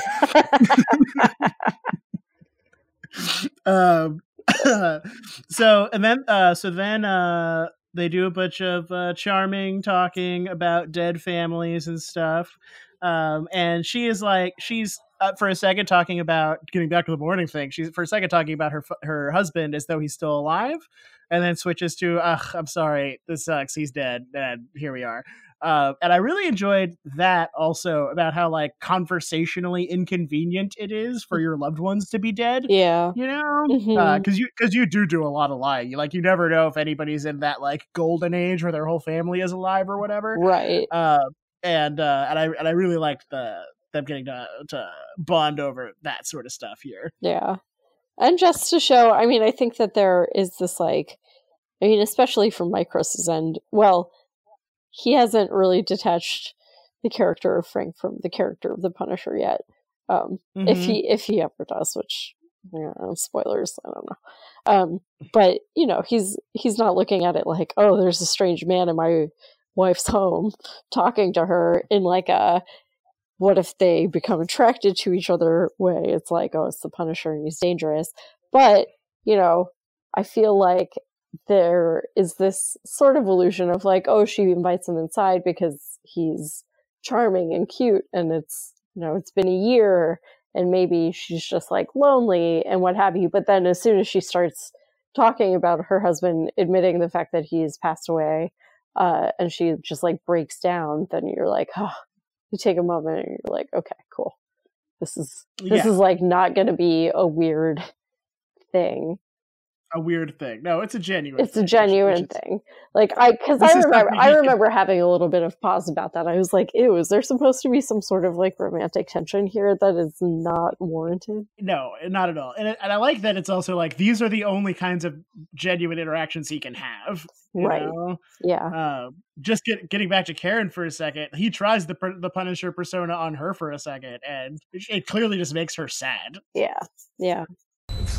*laughs* um, *laughs* so and then uh, so then uh, they do a bunch of uh, charming talking about dead families and stuff. Um, and she is like she's uh, for a second talking about getting back to the mourning thing. She's for a second talking about her her husband as though he's still alive, and then switches to, "Ugh, I'm sorry, this sucks. He's dead." And here we are. Uh, and I really enjoyed that also about how like conversationally inconvenient it is for your loved ones to be dead. yeah. You know, because you because you do do a lot of lying. You like you never know if anybody's in that like golden age where their whole family is alive or whatever. Right. Uh, and uh, and I and I really liked the them getting to to bond over that sort of stuff here. Yeah. And just to show, I mean, I think that there is this like, I mean, especially from Micros' end, well, he hasn't really detached the character of Frank from the character of the Punisher yet. Um, if Mhm. he if he ever does, which you know, spoilers, I don't know. Um, but you know, he's he's not looking at it like, oh, there's a strange man in my wife's *laughs* home talking to her in like a what if they become attracted to each other way. It's like, oh, it's the Punisher and he's dangerous. But, you know, I feel like there is this sort of illusion of like, oh, she invites him inside because he's charming and cute and it's, you know, it's been a year and maybe she's just like lonely and what have you. But then as soon as she starts talking about her husband admitting the fact that he's passed away, uh, and she just like breaks down, then you're like, oh, you take a moment and you're like, okay, cool. This is this Yeah. is like not going to be a weird thing. A weird thing. No, it's a genuine. It's a thing, which- genuine which thing. Like I, because I remember, I remember having a little bit of pause about that. I was like, ew, is there supposed to be some sort of like romantic tension here that is not warranted? No, not at all. And it, and I like that it's also like these are the only kinds of genuine interactions he can have. Right. know? Yeah. Uh, just get, getting back to Karen for a second, he tries the the Punisher persona on her for a second, and it clearly just makes her sad. Yeah. Yeah.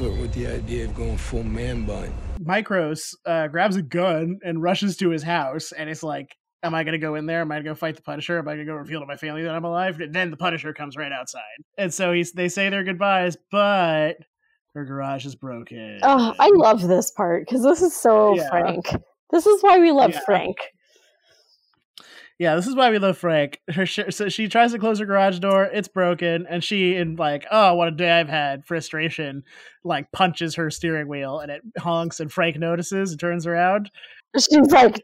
I flirt with the idea of going full man bun. Micros uh, grabs a gun and rushes to his house, and it's like, "Am I going to go in there? Am I going to go fight the Punisher? Am I going to go reveal to my family that I'm alive?" And then the Punisher comes right outside, and so he's they say their goodbyes, but her garage is broken. Oh, I love this part because this is so Yeah. Frank. This is why we love Yeah. Frank. Yeah, this is why we love Frank. Her sh- so she tries to close her garage door, it's broken, and she in like, oh, what a day I've had, frustration, like punches her steering wheel, and it honks, and Frank notices and turns around. She's like,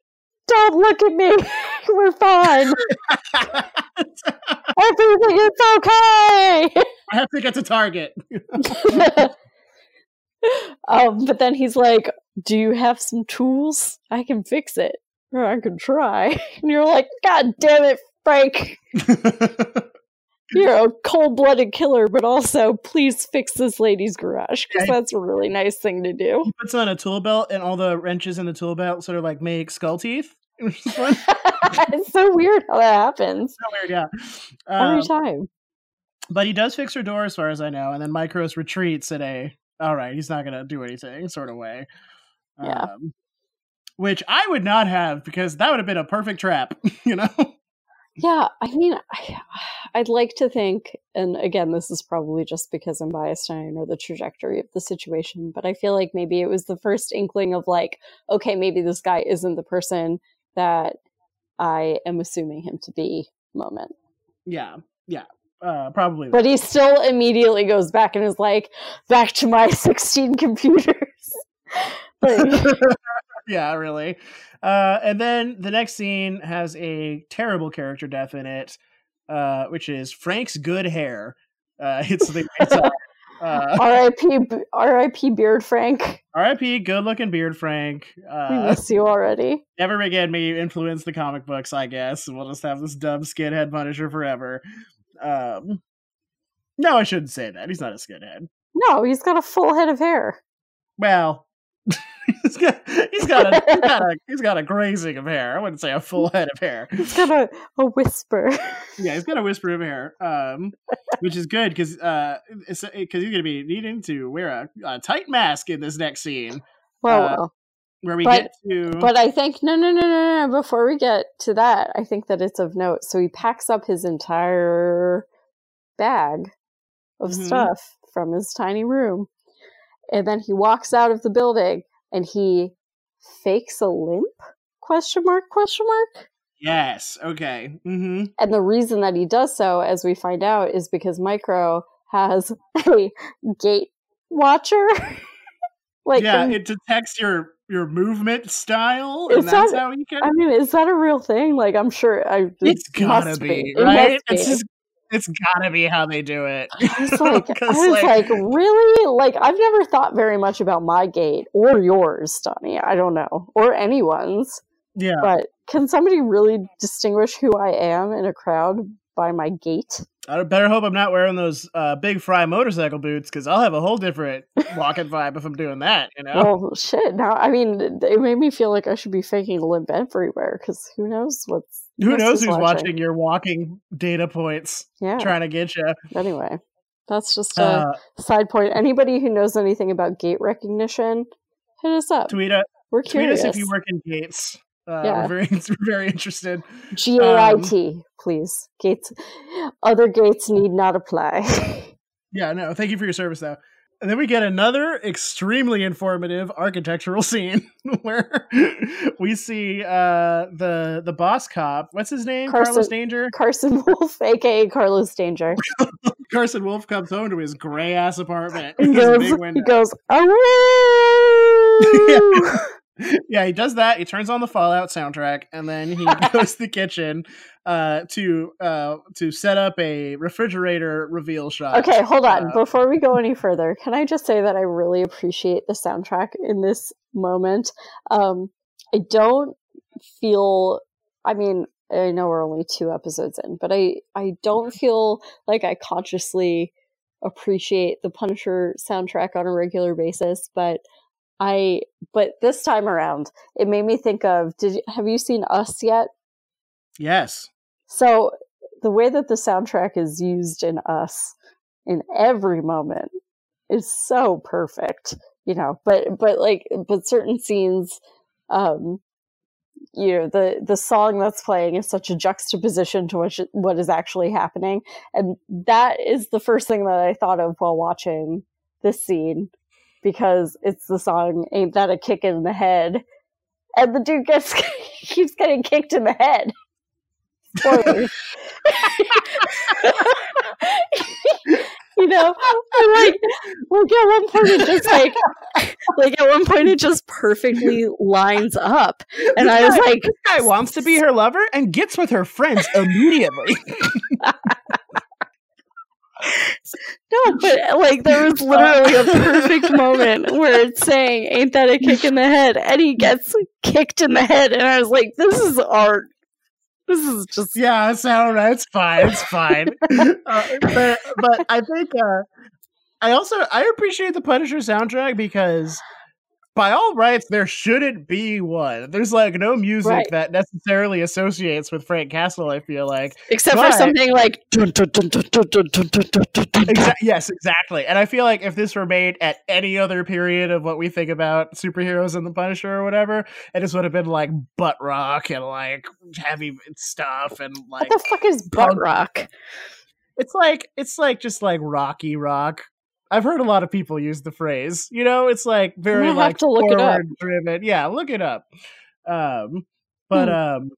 "Don't look at me. *laughs* We're fine. *laughs* Everything is okay." I have to get to Target. *laughs* um, but then he's like, "Do you have some tools? I can fix it, I can try." *laughs* And you're like, "God damn it, Frank! *laughs* You're a cold-blooded killer, but also please fix this lady's garage because that's a really nice thing to do." he puts on a tool belt, and all the wrenches in the tool belt sort of like make skull teeth. *laughs* Which is fun. it's so weird how that happens so weird, yeah. every Um, time. but he does fix her door, as far as I know, and then Micros retreats in a all right, he's not gonna do anything sort of way. Yeah. Um, which I would not have because that would have been a perfect trap, *laughs* you know. Yeah, I mean, I, *sighs* I'd like to think, and again, this is probably just because I'm biased and I know the trajectory of the situation, but I feel like maybe it was the first inkling of like, okay, maybe this guy isn't the person that I am assuming him to be moment. Yeah, yeah, uh, probably. But he still immediately goes back and is like, back to my *laughs* 16 computers. *laughs* *laughs* Yeah, really. Uh, and then the next scene has a terrible character death in it, uh, which is Frank's good hair. Uh, *laughs* it's the uh, uh, R.I.P. R.I.P. Beard Frank. R.I.P. Good looking beard Frank. We Uh, miss you already. never again may you influence the comic books, I guess. We'll just have this dumb skinhead Punisher forever. Um, no, I shouldn't say that. He's not a skinhead. No, he's got a full head of hair. Well, *laughs* he's got he's got a he's got a he's got a grazing of hair. I wouldn't say a full head of hair. He's got a, a whisper. Yeah, he's got a whisper of hair, um, which is good because uh, because he's going to be needing to wear a, a tight mask in this next scene Well, Uh, well. where we But- get to. But I think no, no, no, no, no. Before we get to that, I think that it's of note. So he packs up his entire bag of Mhm. stuff from his tiny room, and then he walks out of the building and he fakes a limp? Question mark? Question mark? yes, okay, hmm And the reason that he does so, as we find out, is because Micro has *laughs* a gait watcher. *laughs* like, yeah, um, it detects your your movement style, Is and that's that- how you can. I mean, is that a real thing? Like, I'm sure. I, it's it gotta must be, right? must It's be. just it's gotta be how they do it. I was *laughs* like, I was like, really? Like, I've never thought very much about my gait or yours, Donnie. I don't know, or anyone's. yeah, But can somebody really distinguish who I am in a crowd by my gait? I better hope I'm not wearing those uh, big Frye motorcycle boots because I'll have a whole different walking *laughs* vibe if I'm doing that. You know. Well, shit. Now, I mean, it made me feel like I should be faking limp everywhere because who knows what's Who knows who's watching your walking data points Yeah. trying to get you? Anyway, that's just a Uh, side point. Anybody who knows anything about gait recognition, hit us up. tweet, us, We're tweet curious. us if you work in gates. Uh, Yeah. We're very, *laughs* we're very interested. G A I T, please. Gates. Other gates need not apply. *laughs* Yeah, no, thank you for your service, though. And then we get another extremely informative architectural *laughs* scene where we see uh, the the boss cop. What's his name? Carson- Carlos Danger. Carson Wolf, *laughs* aka Carlos Danger, *laughs* Carson Wolf comes home to his gray ass apartment. he goes, he goes, "Awoo!" yeah, *laughs* he does that. He turns on the Fallout soundtrack, and then he *laughs* goes to the kitchen uh, to uh, to set up a refrigerator reveal shot. Okay, hold on. Uh, Before we go any further, can I just say that I really appreciate the soundtrack in this moment? Um, I don't feel. I mean, I know we're only two episodes in, but I I don't feel like I consciously appreciate the Punisher soundtrack on a regular basis, but I but this time around, it made me think of. Did you, have you seen Us yet? Yes. So the way that the soundtrack is used in Us in every moment is so perfect. you know, but but like but certain scenes, um, you know, the the song that's playing is such a juxtaposition to what what is actually happening, and that is the first thing that I thought of while watching this scene because it's the song "Ain't That a Kick in the Head," and the dude gets *laughs* keeps getting kicked in the head. *laughs* You know, and like, like at one point it just like, like at one point it just perfectly lines up, and I was like, this guy wants to be her lover and gets with her friends immediately. *laughs* no, but like there was literally a *laughs* perfect moment where it's saying, "Ain't that a kick in the head?" and he gets kicked in the head, and I was like, "This is art." This is just yeah, it's all right. It's fine. It's fine. *laughs* uh, but but I think uh, I also I appreciate the Punisher soundtrack because by all rights, there shouldn't be one. There's like no music right. that necessarily associates with Frank Castle. I feel like, except but, for something like exa- yes, exactly. And I feel like if this were made at any other period of what we think about superheroes and the Punisher or whatever, it just would have been like butt rock and like heavy stuff and like what the fuck is butt rock? It's like it's like just like rocky rock I've heard a lot of people use the phrase. You know, it's like very gonna have like to look it up. forward driven. Yeah, look it up. Um, but Hmm. um,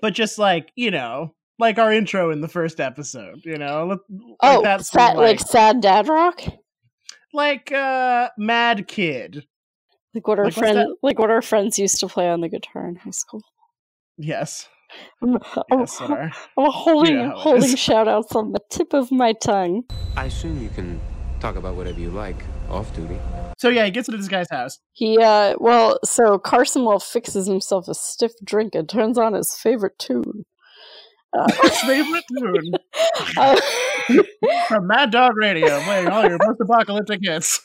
but just like you know, like our intro in the first episode. You know, like Oh, that's sad, like, like sad dad rock. like uh, Mad Kid. Like what our Like, friend, like what our friends used to play on the guitar in high school. Yes, I'm, I'm. I'm holding how it holding shout outs on the tip of my tongue. I assume you can talk about whatever you like off duty. So yeah, he gets into this guy's house. He uh well, so Carson Wolf fixes himself a stiff drink and turns on his favorite tune. Uh, *laughs* His favorite tune *laughs* uh, from Mad Dog Radio, playing all your post-apocalyptic hits.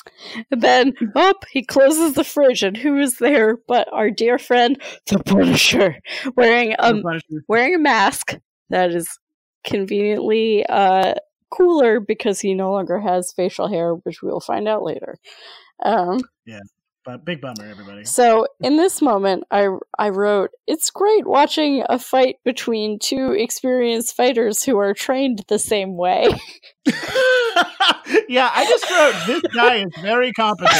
*laughs* then up he closes the fridge and who is there but our dear friend the Punisher wearing The um Punisher. wearing a mask that is conveniently uh cooler because he no longer has facial hair, which we will find out later. Um But big bummer, everybody. So in this moment, I I wrote, "It's great watching a fight between two experienced fighters who are trained the same way." *laughs* yeah, I just wrote this guy is very competent.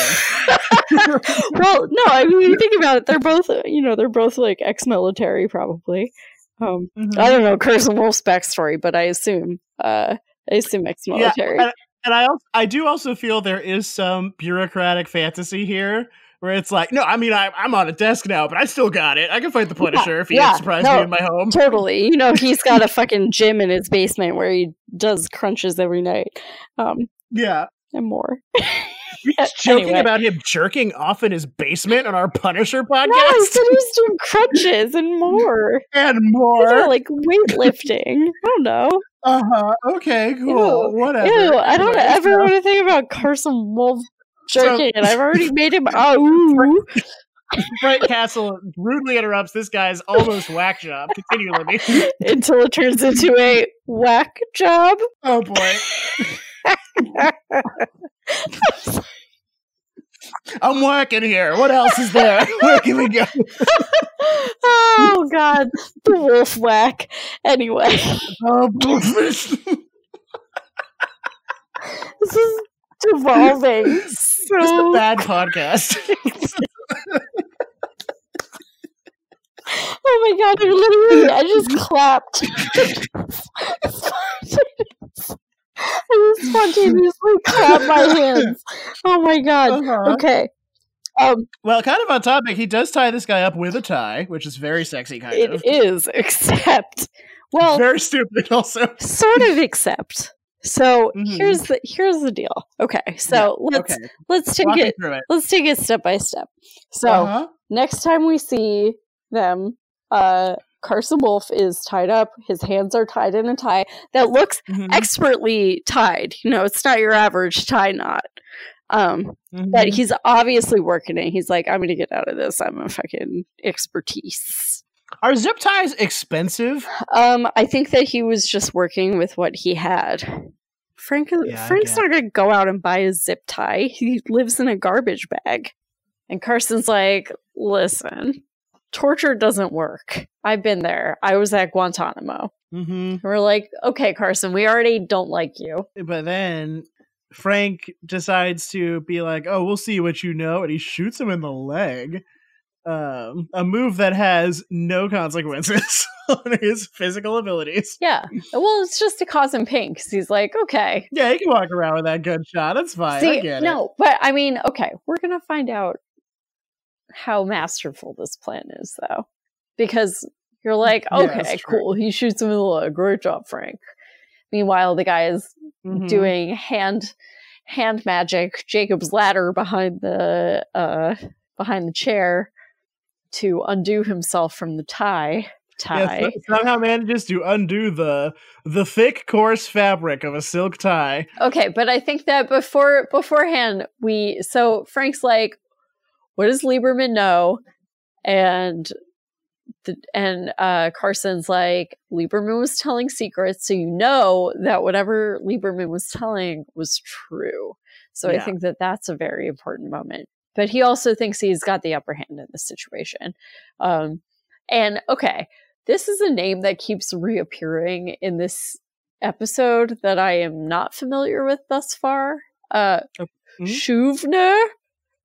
*laughs* well, no, I mean, when you think about it, they're both, you know, they're both like ex-military, probably. Um, Mhm. I don't know Carson Wolf's backstory, but I assume, uh, I assume ex-military. and, and I I do also feel there is some bureaucratic fantasy here where it's like, no, I mean, I, I'm on a desk now, but I still got it. I can fight the Punisher if he yeah, surprised no. me in my home. Totally, you know, he's *laughs* got a fucking gym in his basement where he does crunches every night, um, Yeah. and more. He's *laughs* joking Anyway. about him jerking off in his basement on our Punisher podcast No, I said he was doing crunches and *laughs* more. and more. like weightlifting. I don't know. Uh huh. Okay. Cool. Ew. Whatever. Ew, I don't Anyway, ever so- want to think about Carson Wolf So- jerking, and I've already *laughs* made him. Oh, Frank Castle rudely interrupts this guy's almost whack job. Continue, Libby. *laughs* until it turns into a whack job. Oh boy. *laughs* I'm working here. What else is there? *laughs* Where can we go? oh God, the wolf whack. Anyway, Oh, bluefish. this is devolving It's a bad oh, podcast. Oh my God, I literally, I just clapped. *laughs* I just spontaneously *laughs* clapped my hands. Oh my God. Uh-huh. Okay. Um, Well, kind of on topic, he does tie this guy up with a tie, which is very sexy, kind it of. is, *laughs* except, well, very stupid, also. sort of except. So Mhm. here's the here's the deal. Okay, so let's Okay, let's take it it. let's take it step by step. So uh-huh. next time we see them, uh, Carson Wolf is tied up. His hands are tied in a tie that looks Mhm, expertly tied. You know, it's not your average tie knot. Um, mhm. that he's obviously working it. He's like, I'm gonna get out of this. I'm a fucking expertise. Are zip ties expensive? Um, I think that he was just working with what he had Frank Yeah, Frank's not gonna go out and buy a zip tie. He lives in a garbage bag. And Carson's like, listen, torture doesn't work. I've been there. I was at Guantanamo. hmm We're like, okay, Carson, we already don't like you. But then Frank decides to be like, "Oh, we'll see what you know," and he shoots him in the leg. Um, a move that has no consequences *laughs* on his physical abilities. Yeah. Well, it's just to cause him pain because he's like, okay. Yeah, he can walk around with that good shot. That's fine. See, get it. no, but I mean, okay, we're gonna find out how masterful this plan is, though, because you're like, okay, true. cool. He shoots him in the leg. Great job, Frank. Meanwhile, the guy is Mhm. doing hand hand magic, Jacob's ladder behind the uh behind the chair to undo himself from the tie. Yeah, Tie. so- somehow manages to undo the the thick, coarse fabric of a silk tie. Okay, but I think that before beforehand we so Frank's like, what does Lieberman know? And the, and uh, Carson's like, Lieberman was telling secrets, so you know that whatever Lieberman was telling was true. So I think that that's a very important moment. But he also thinks he's got the upper hand in this situation. Um, and okay, this is a name that keeps reappearing in this episode that I am not familiar with thus far. Uh, Mhm. Shuvner?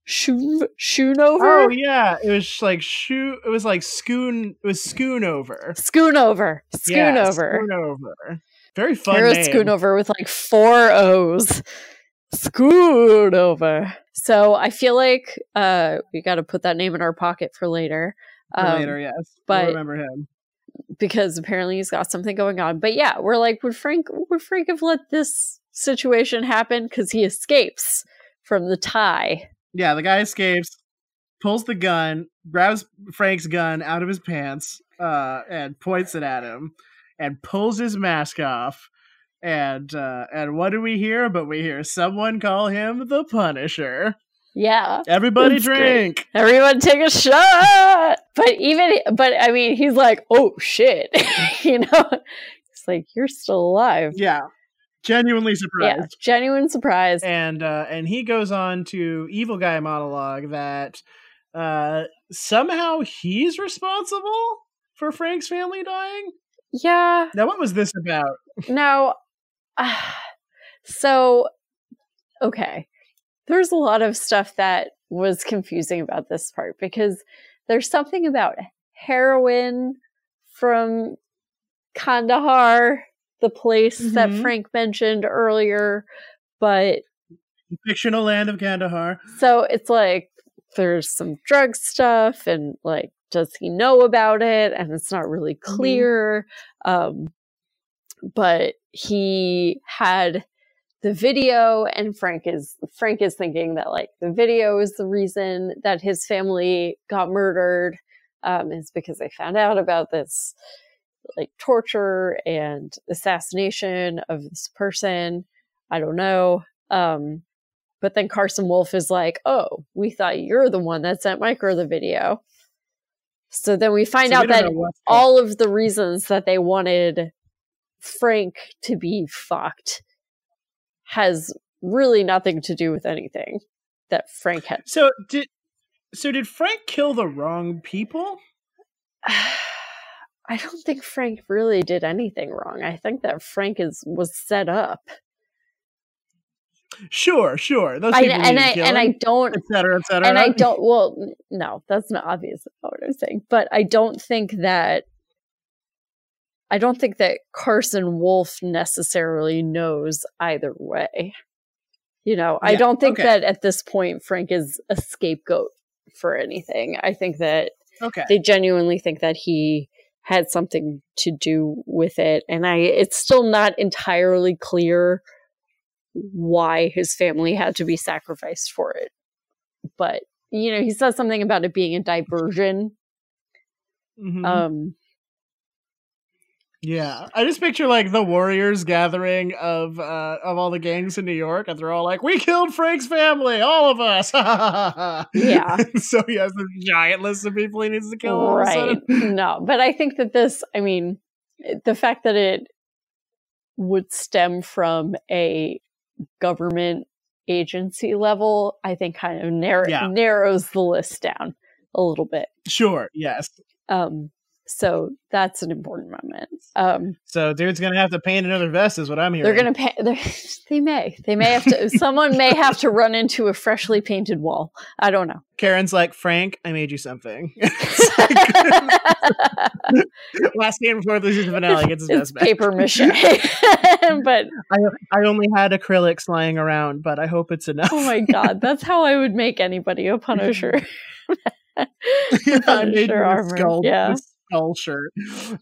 Shuv- Schoonover? Oh yeah, it was like shoe. It was like scoon. It was Schoonover. Schoonover. Yeah, Schoonover. Schoonover. Very fun Hera name. Schoonover with like four O's. Schoonover. So I feel like uh, we got to put that name in our pocket for later. For Um, later, yes. but- We'll remember him. because apparently he's got something going on. But yeah, we're like, would Frank would Frank have let this situation happen? Because he escapes from the tie. Yeah, the guy escapes, pulls the gun, grabs Frank's gun out of his pants, uh, and points it at him, and pulls his mask off. And uh, and what do we hear? But we hear someone call him the Punisher. Yeah. Everybody That's great. drink. Everyone take a shot. But even but I mean he's like, oh shit. *laughs* you know? It's like, you're still alive. Yeah, genuinely Yeah. surprised. Genuine surprise. and uh, and he goes on to evil guy monologue that uh, somehow he's responsible for Frank's family dying. Yeah. Now, what was this about? Now, *sighs* so, okay. There's a lot of stuff that was confusing about this part because there's something about heroin from Kandahar, the place that Mhm. Frank mentioned earlier. But Fictional land of Kandahar. so it's like there's some drug stuff and like does he know about it and it's not really clear um but he had the video and frank is frank is thinking that like the video is the reason that his family got murdered um is because they found out about this like torture and assassination of this person i don't know um but then Carson Wolf is like, "Oh, we thought you're the one that sent Micro the video." So then we find So out don't that know what's going- all of the reasons that they wanted Frank to be fucked has really nothing to do with anything that Frank had. So did so did Frank kill the wrong people? *sighs* *sighs* *sighs* I don't think Frank really did anything wrong. I think that Frank is was set up. Sure, sure. Those I, people and I and I don't et cetera, et cetera. and I don't. Well, no, that's not obvious about what I'm saying. But I don't think that. I don't think that Carson Wolf necessarily knows either way. You know, I don't think okay. that at this point Frank is a scapegoat for anything. I think that Okay. they genuinely think that he had something to do with it and i it's still not entirely clear why his family had to be sacrificed for it but you know he says something about it being a diversion Mhm. um yeah, I just picture like the Warriors gathering of uh, of all the gangs in New York, and they're all like, "We killed Frank's family, all of us." *laughs* Yeah. so he has this giant list of people he needs to kill. all of a right *laughs* no but i think that this i mean the fact that it would stem from a government agency level, I think kind of narrow- Yeah. narrows the list down a little bit. Sure, yes. Um, so that's an important moment. Um, So dude's gonna have to paint another vest, is what I'm hearing. they're gonna pay. They're, *laughs* may. They may have to. *laughs* someone may have to run into a freshly painted wall. I don't know. Karen's like, Frank, I made you something. *laughs* Last game before the season finale gets his it's back. paper mache, but I, I only had acrylics lying around, but I hope it's enough. oh my god, that's how I would make anybody a Punisher. yeah, I made Punisher you a armor, skull, yeah. A skull shirt.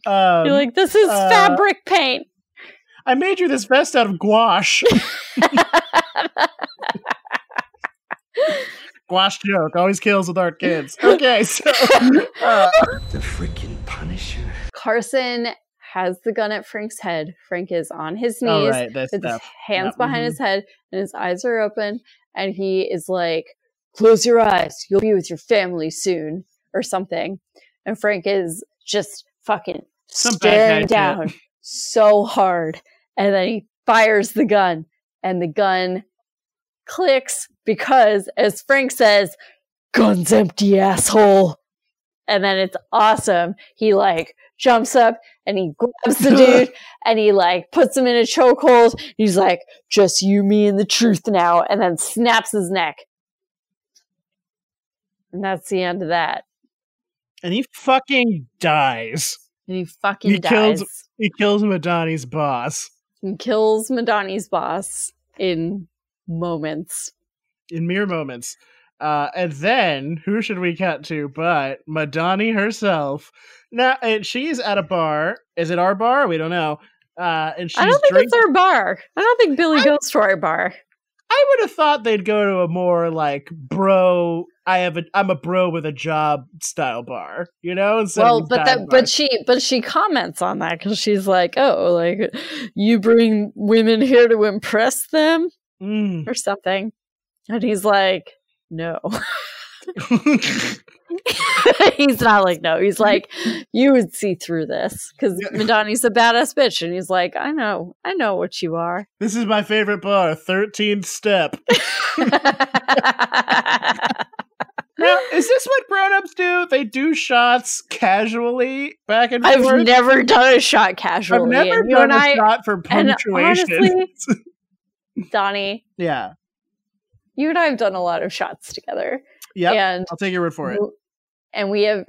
Um, You're like, this is uh, fabric paint. I made you this vest out of gouache. *laughs* gouache joke always kills with art kids. Okay, so uh, The freaking Punisher. Carson has the gun at Frank's head. Frank is on his knees all right, this with his stuff. hands Yep, behind mhm. his head and his eyes are open and he is like close your eyes you'll be with your family soon or something and frank is just fucking Some staring down so hard and then he fires the gun and the gun clicks because as frank says gun's empty asshole and then it's awesome he like jumps up and he grabs the *laughs* dude and he like puts him in a chokehold. He's like, just you, me, and the truth now, and then snaps his neck. And that's the end of that. And he fucking dies. And he fucking He dies. kills- He kills Madani's boss and kills Madani's boss in moments. in mere moments. Uh, and then who should we cut to but Madani herself? Now, and she's at a bar. Is it our bar? We don't know. Uh, and she's I don't think drinking. it's our bar. I don't think Billy I- goes to our bar. I would have thought they'd go to a more like bro. I have a. I'm a bro with a job style bar. You know. Well, but that, bars. but she, but she comments on that because she's like, "Oh, like you bring women here to impress them Mm. or something," and he's like, "No." *laughs* *laughs* he's not like no. He's like, you would see through this because Yeah. Madani's a badass bitch, and he's like, I know, I know what you are. this is my favorite bar. Thirteenth step. *laughs* Now, *laughs* is this what grown-ups do? They do shots casually back and forth. I've never done a shot casually. I've never and done a I, shot for punctuation. honestly- *laughs* Donnie, yeah. you and I have done a lot of shots together, Yeah. and I'll take your word for it. and we have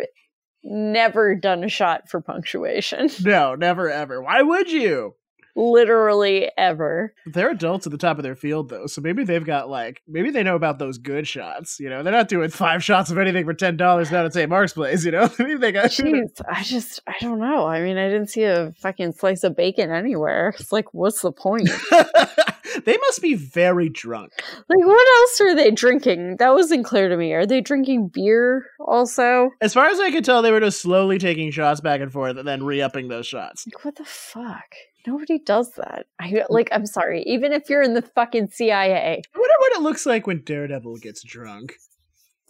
never done a shot for punctuation, No, never ever. Why would you? Literally ever. They're adults at the top of their field, though, so maybe they've got like maybe they know about those good shots. You know, they're not doing five shots of anything for ten dollars down at St. Mark's Place. You know, *laughs* maybe they got. Jeez, I just, I don't know. I mean, I didn't see a fucking slice of bacon anywhere. It's like, what's the point? *laughs* they must be very drunk. Like, what else are they drinking? That wasn't clear to me. Are they drinking beer also? As far as I could tell, they were just slowly taking shots back and forth and then re-upping those shots. Like, what the fuck? Nobody does that. I like. I'm sorry. Even if you're in the fucking CIA, I wonder what it looks like when Daredevil gets drunk.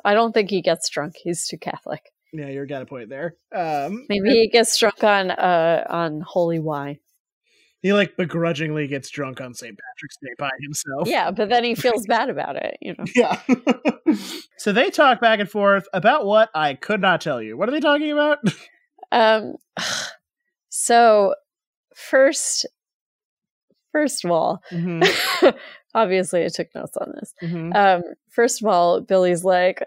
I don't think he gets drunk. He's too Catholic. Yeah, you're got a point there. Um, Maybe he gets drunk on uh on holy wine. he like begrudgingly gets drunk on St. Patrick's Day by himself. Yeah, but then he *laughs* feels bad about it. You know. Yeah. *laughs* so they talk back and forth about what I could not tell you. What are they talking about? *laughs* Um. *sighs* So first, first of all, Mhm, *laughs* obviously I took notes on this. mhm. Um, first of all, Billy's like,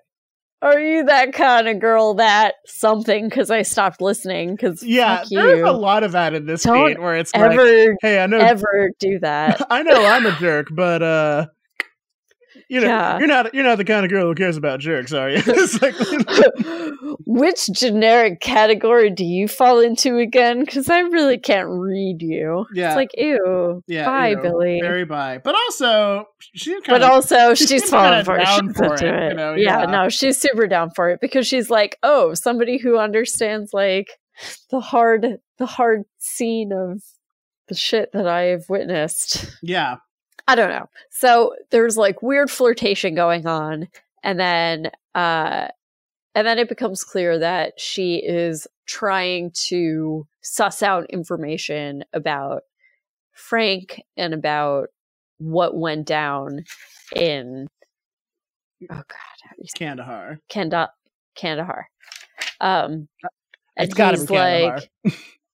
"Are you that kind of girl that something?" Because I stopped listening. Because Yeah, there's a lot of that in this Don't where it's like, ever, hey, I know, ever do that. *laughs* I know, I'm a jerk, but uh, you know, Yeah. you're not, you're not the kind of girl who cares about jerks, are you? *laughs* like, *laughs* Which generic category do you fall into again? Because I really can't read you. Yeah. It's like, ew. yeah, bye, you know, Billy. very bye. But also, she kind but of, also, she she's seems falling for it. down She's for it, it. you know, yeah, yeah. no, she's super down for it because she's like, oh, somebody who understands like the hard, the hard scene of the shit that I've witnessed. yeah, I don't know. So there's like weird flirtation going on, and then uh and then it becomes clear that she is trying to suss out information about Frank and about what went down in oh god, how do you say Kandahar. Kanda- Kandahar. Um, and It's gotta be he's Kandahar. *laughs* like,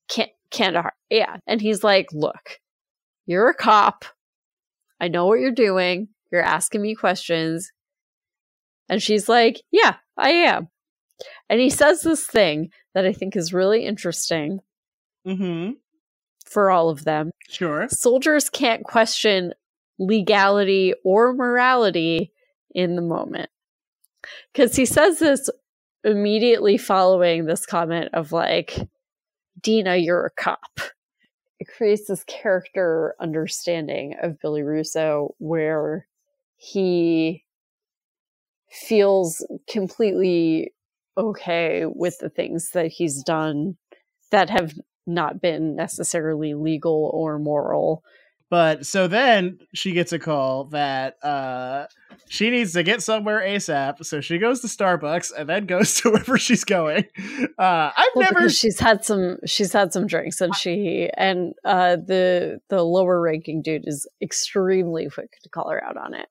Kan- Kandahar. Yeah. And he's like, look, you're a cop. I know what you're doing. You're asking me questions. And she's like, yeah, I am. And he says this thing that I think is really interesting Mm-hmm. for all of them. Sure. Soldiers can't question legality or morality in the moment. Because he says this immediately following this comment of, like, Dinah, you're a cop. It creates this character understanding of Billy Russo where he feels completely okay with the things that he's done that have not been necessarily legal or moral. But so then she gets a call that uh she needs to get somewhere ASAP. So she goes to Starbucks and then goes *laughs* to wherever she's going. Uh I've Well, never she's had some she's had some drinks and she and uh the the lower ranking dude is extremely quick to call her out on it.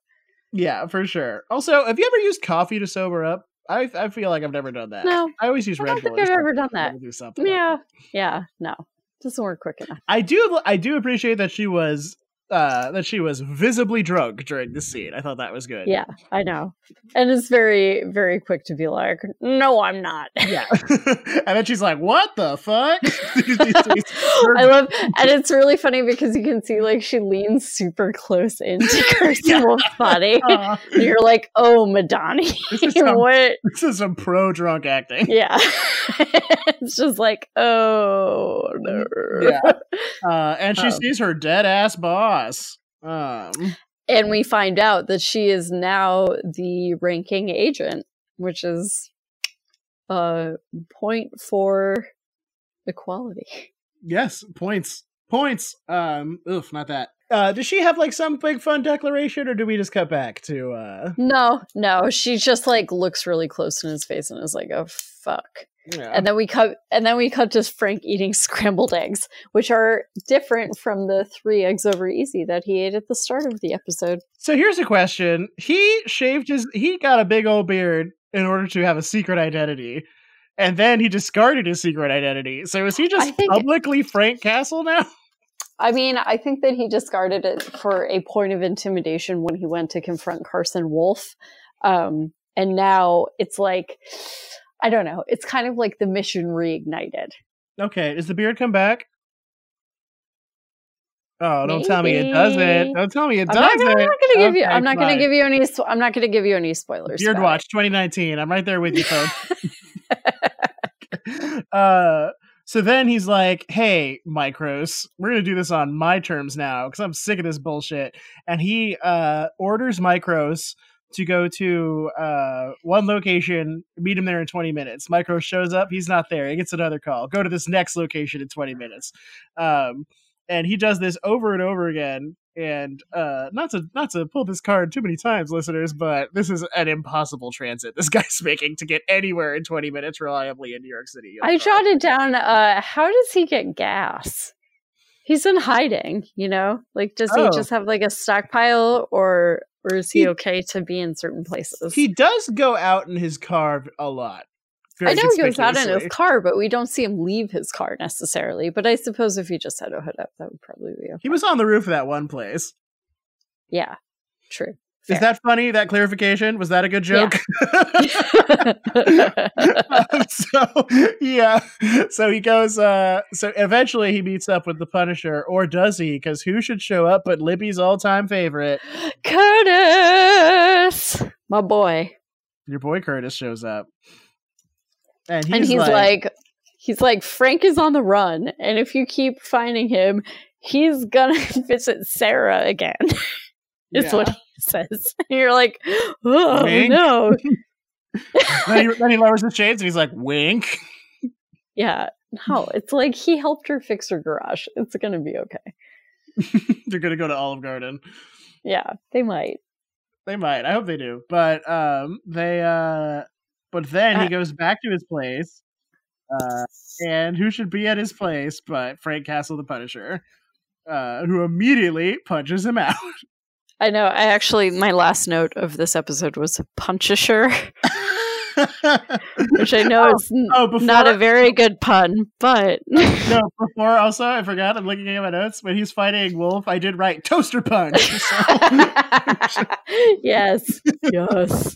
Yeah, for sure. Also, have you ever used coffee to sober up? I I feel like I've never done that. No, I always use I Red don't Bull. think or I've ever done that. Do like Yeah. Yeah, no. Doesn't quick enough. I do I do appreciate that she was uh that she was visibly drunk during the scene. I thought that was good. Yeah, I know. And it's very, very quick to be like, no, I'm not. Yeah. *laughs* *laughs* and then she's like, "What the fuck?" *laughs* I love, and it's really funny because you can see like she leans super close into Carson Yeah. Wolf's body. And you're like, oh, Madani This is some- what? this is some pro drunk acting. Yeah, it's just like, oh no. Yeah. Uh, and she Um. sees her dead ass boss. Um, And we find out that she is now the ranking agent, which is a point for equality. yes, points, points. Um, oof, not that. Uh, does she have like some big fun declaration, or do we just cut back to? uh No, no, she just like looks really close in his face and is like, "Oh fuck." Yeah. And then we cut, and then we cut to Frank eating *laughs* scrambled eggs, which are different from the three eggs over easy that he ate at the start of the episode. So here's a question: He shaved his, he got a big old beard in order to have a secret identity, and then he discarded his secret identity. So is he just think- publicly Frank Castle now? *laughs* I mean, I think that he discarded it for a point of intimidation when he went to confront Carson Wolf. Um, and now it's like, I don't know, it's kind of like the mission reignited. Okay, does the beard come back? Oh, don't tell me it doesn't. Don't tell me it I'm not, doesn't. gonna, I'm not gonna give you. I'm not gonna give you any. I'm not gonna give you any spoilers. Beard Watch 2019. I'm right there with you, folks. *laughs* *laughs* uh, so then he's like, "Hey, Micros, we're gonna do this on my terms now because I'm sick of this bullshit." And he uh, orders Micros to go to uh, one location, meet him there in 20 minutes. Micro shows up, he's not there. He gets another call. Go to this next location in 20 minutes. Um, and he does this over and over again. And uh, not to not to pull this card too many times, listeners, but this is an impossible transit this *laughs* guy's making to get anywhere in 20 minutes reliably in New York City. I jotted down. Uh, how does he get gas? He's in hiding. You know, like does Oh. he just have like a stockpile, or or is he, He- okay to be in certain places? He does go out in his car a lot. I know he goes out in his car, but we don't see him leave his car necessarily. But I suppose if he just had a hood up, that would probably be okay. He was on the roof of that one place. Yeah, true. Is that funny? That clarification was that a good joke? yeah *laughs* *laughs* so yeah, so he goes. uh So eventually he meets up with the Punisher, or does he? Because who should show up but Libby's all-time favorite? *gasps* Curtis, my boy, Your boy Curtis shows up, and he's, and he's like, like, he's like, Frank is on the run, and if you keep finding him, he's gonna *laughs* visit Sarah again. is Yeah. what he *laughs* says. *laughs* And you're like, oh Wink. no, *laughs* then, he, then he lowers his shades and he's like, "Wink." yeah, no. It's like he helped her fix her garage. It's gonna be okay. They're gonna go to Olive Garden. Yeah, they might. They might. I hope they do. But um they uh but then he Uh, goes back to his place. Uh and who should be at his place but Frank Castle the Punisher. uh, who immediately punches him out. I know. I actually, my last note of this episode was Punchisher, *laughs* which I know Oh, is n- oh, before- not a very good pun, but no, before also, I forgot. I'm looking at my notes. When he's fighting Wolf, I did write toaster punch. So, *laughs* yes, yes.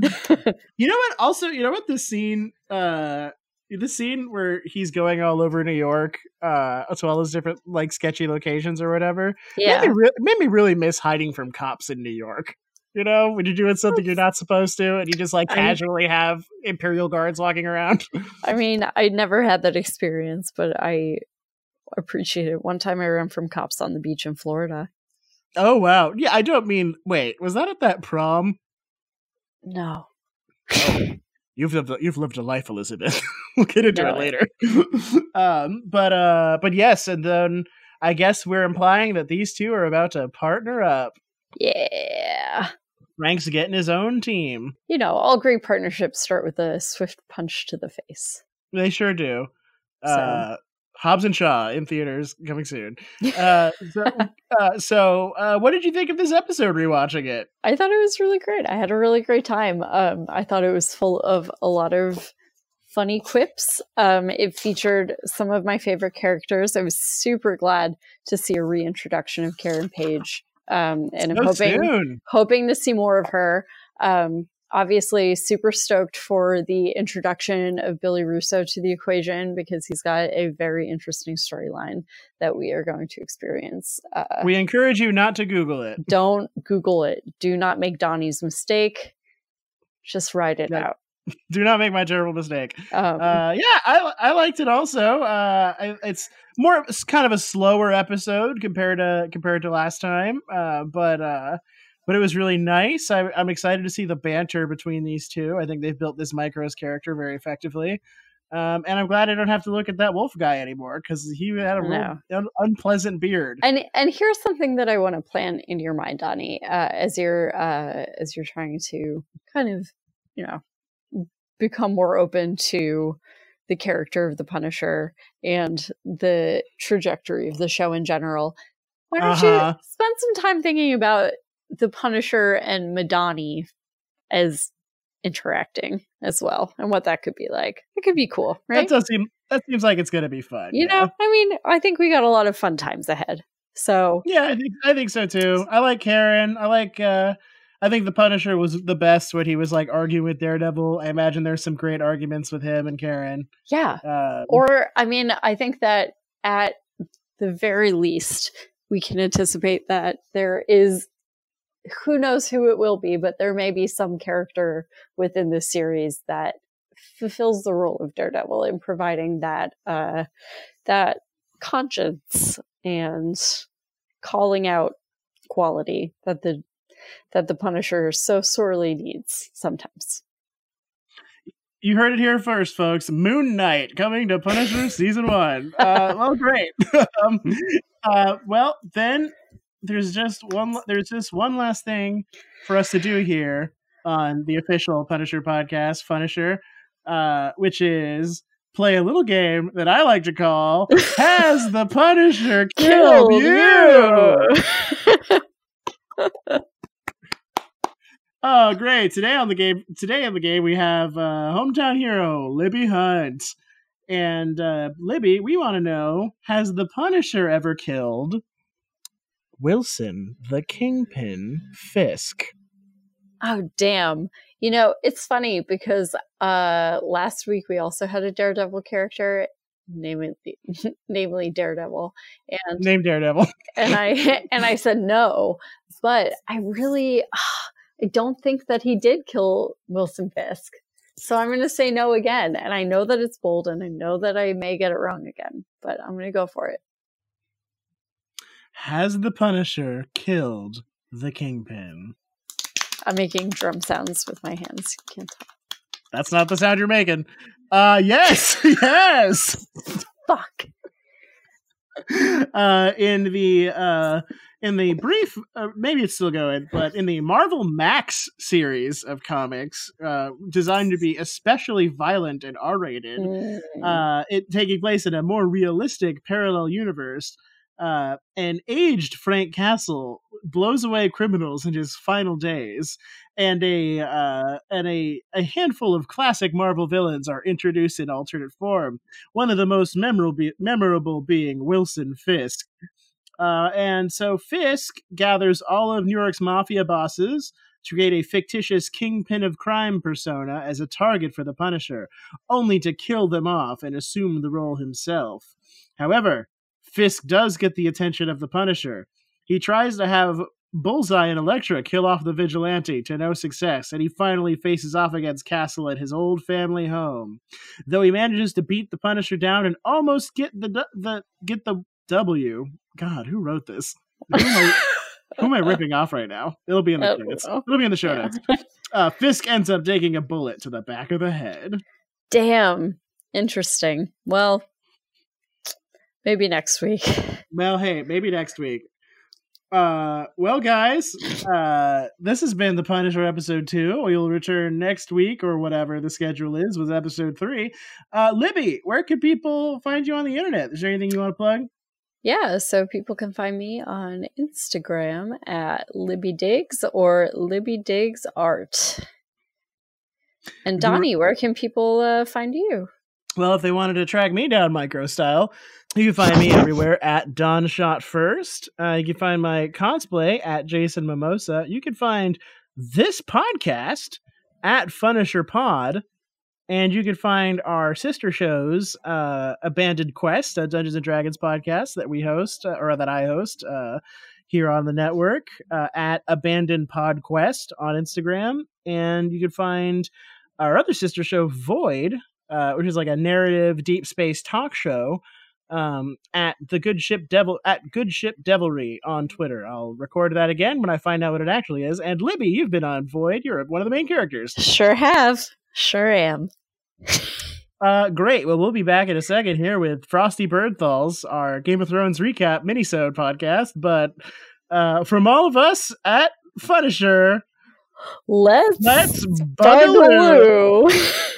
*laughs* you know what? Also, you know what? This scene, uh, the scene where he's going all over New York, uh, to all those different like sketchy locations or whatever. Yeah. made me, re- made me really miss hiding from cops in New York. You know, when you're doing something you're not supposed to, and you just like I- casually have Imperial guards walking around. *laughs* I mean, I never had that experience, but I appreciate it. One time I ran from cops on the beach in Florida. oh wow, yeah. I don't mean. Wait, was that at that prom? No. You've lived. A, you've lived a life, Elizabeth. *laughs* we'll get into No. it later. *laughs* um, but uh, but yes, and then I guess we're implying that these two are about to partner up. Yeah. Frank's getting his own team. You know, all great partnerships start with a swift punch to the face. They sure do. So. Uh, Hobbs and Shaw in theaters coming soon. *laughs* Uh, so, uh, so uh, what did you think of this episode? Rewatching it, I thought it was really great. I had a really great time. Um, I thought it was full of a lot of funny quips. Um, it featured some of my favorite characters. I was super glad to see a reintroduction of Karen Page. Um, and I'm hoping soon. hoping to see more of her. Um, obviously, super stoked for the introduction of Billy Russo to the equation because he's got a very interesting storyline that we are going to experience. Uh, We encourage you not to Google it. don't Google it. Do not make Donnie's mistake. Just write it out. *laughs* Do not make my terrible mistake. Um, Uh, yeah, I I liked it also. Uh, I, it's more it's kind of a slower episode compared to compared to last time. Uh, but uh, but it was really nice. I, I'm excited to see the banter between these two. I think they've built this Micros character very effectively. Um, and I'm glad I don't have to look at that wolf guy anymore because he had a real un- unpleasant beard. and and here's something that I want to plan in your mind, Donnie, uh, as you're uh, as you're trying to kind of you know become more open to the character of the Punisher and the trajectory of the show in general. Why don't Uh-huh. you spend some time thinking about the Punisher and Madani as interacting as well and what that could be like? It could be cool, right? That does seem that seems like it's gonna be fun. you yeah. know, I mean, I think we got a lot of fun times ahead. So Yeah, I think I think so too. I like Karen. I like uh I think the Punisher was the best when he was like arguing with Daredevil. I imagine there's some great arguments with him and Karen. yeah, Uh, or I mean, I think that at the very least, we can anticipate that there is who knows who it will be, but there may be some character within the series that fulfills the role of Daredevil in providing that uh, that conscience and calling out quality that the that the Punisher so sorely needs sometimes. you heard it here first, folks. Moon Knight coming to Punisher *laughs* season one. Uh, well, great. *laughs* um, uh, well, then there's just one. There's just one last thing for us to do here on the official Punisher podcast, Punisher, uh, which is play a little game that I like to call *laughs* "Has the Punisher *laughs* Killed You?" *laughs* Oh, great! Today on the game, today on the game, we have uh, hometown hero Libby Hunt, and uh, Libby. We want to know: Has the Punisher ever killed Wilson, the Kingpin Fisk? Oh damn. You know, it's funny because uh last week we also had a Daredevil character, namely *laughs* namely Daredevil. And Name Daredevil. *laughs* and I *laughs* and I said no, but I really *sighs* I don't think that he did kill Wilson Fisk. So I'm going to say no again, and I know that it's bold, and I know that I may get it wrong again, but I'm going to go for it. Has the Punisher killed the Kingpin? I'm making drum sounds with my hands. Can't tell. That's not the sound you're making. Uh, yes, *laughs* yes. Fuck. uh, in the uh, in the brief, uh, maybe it's still going, but in the Marvel Max series of comics, uh, designed to be especially violent and R-rated, Mm. uh, it taking place in a more realistic parallel universe. Uh, an aged Frank Castle blows away criminals in his final days, and a uh, and a, a handful of classic Marvel villains are introduced in alternate form. One of the most memorable memorable being Wilson Fisk. Uh, and so Fisk gathers all of New York's mafia bosses to create a fictitious kingpin of crime persona as a target for the Punisher, only to kill them off and assume the role himself. However, Fisk does get the attention of the Punisher. He tries to have Bullseye and Elektra kill off the vigilante to no success, and he finally faces off against Castle at his old family home. Though he manages to beat the Punisher down and almost get the the get the W. God, who wrote this? Who am I, who am I ripping off right now? It'll be in the credits. It'll be in the show notes. Uh, Fisk ends up taking a bullet to the back of the head. Damn. Interesting. Well, maybe next week. *laughs* Well, hey, maybe next week. Uh, well, guys, uh, this has been the Punisher episode two. We'll return next week or whatever the schedule is with episode three. Uh, Libby, where can people find you on the internet? Is there anything you want to plug? Yeah, so people can find me on Instagram at Libby Diggs or Libby Diggs Art. And Donnie, where can people uh, find you? Well, if they wanted to track me down micro style, you can find me everywhere at Don Shot First. Uh, you can find my cosplay at Jason Mimosa. You can find this podcast at Funisher Pod. And you can find our sister shows, uh, Abandoned Quest, a Dungeons and Dragons podcast that we host, uh, or that I host uh, here on the network, uh, at Abandoned Pod Quest on Instagram. And you can find our other sister show, Void, uh, which is like a narrative deep space talk show um, at the Good Ship Devil at Good Ship Devilry on Twitter. I'll record that again when I find out what it actually is. And Libby, you've been on Void. You're one of the main characters. Sure have. Sure am. *laughs* Uh, great. Well, we'll be back in a second here with Frosty Birdthalls, our Game of Thrones recap minisode podcast. But uh, from all of us at Funisher, let's let's buggaloo. *laughs*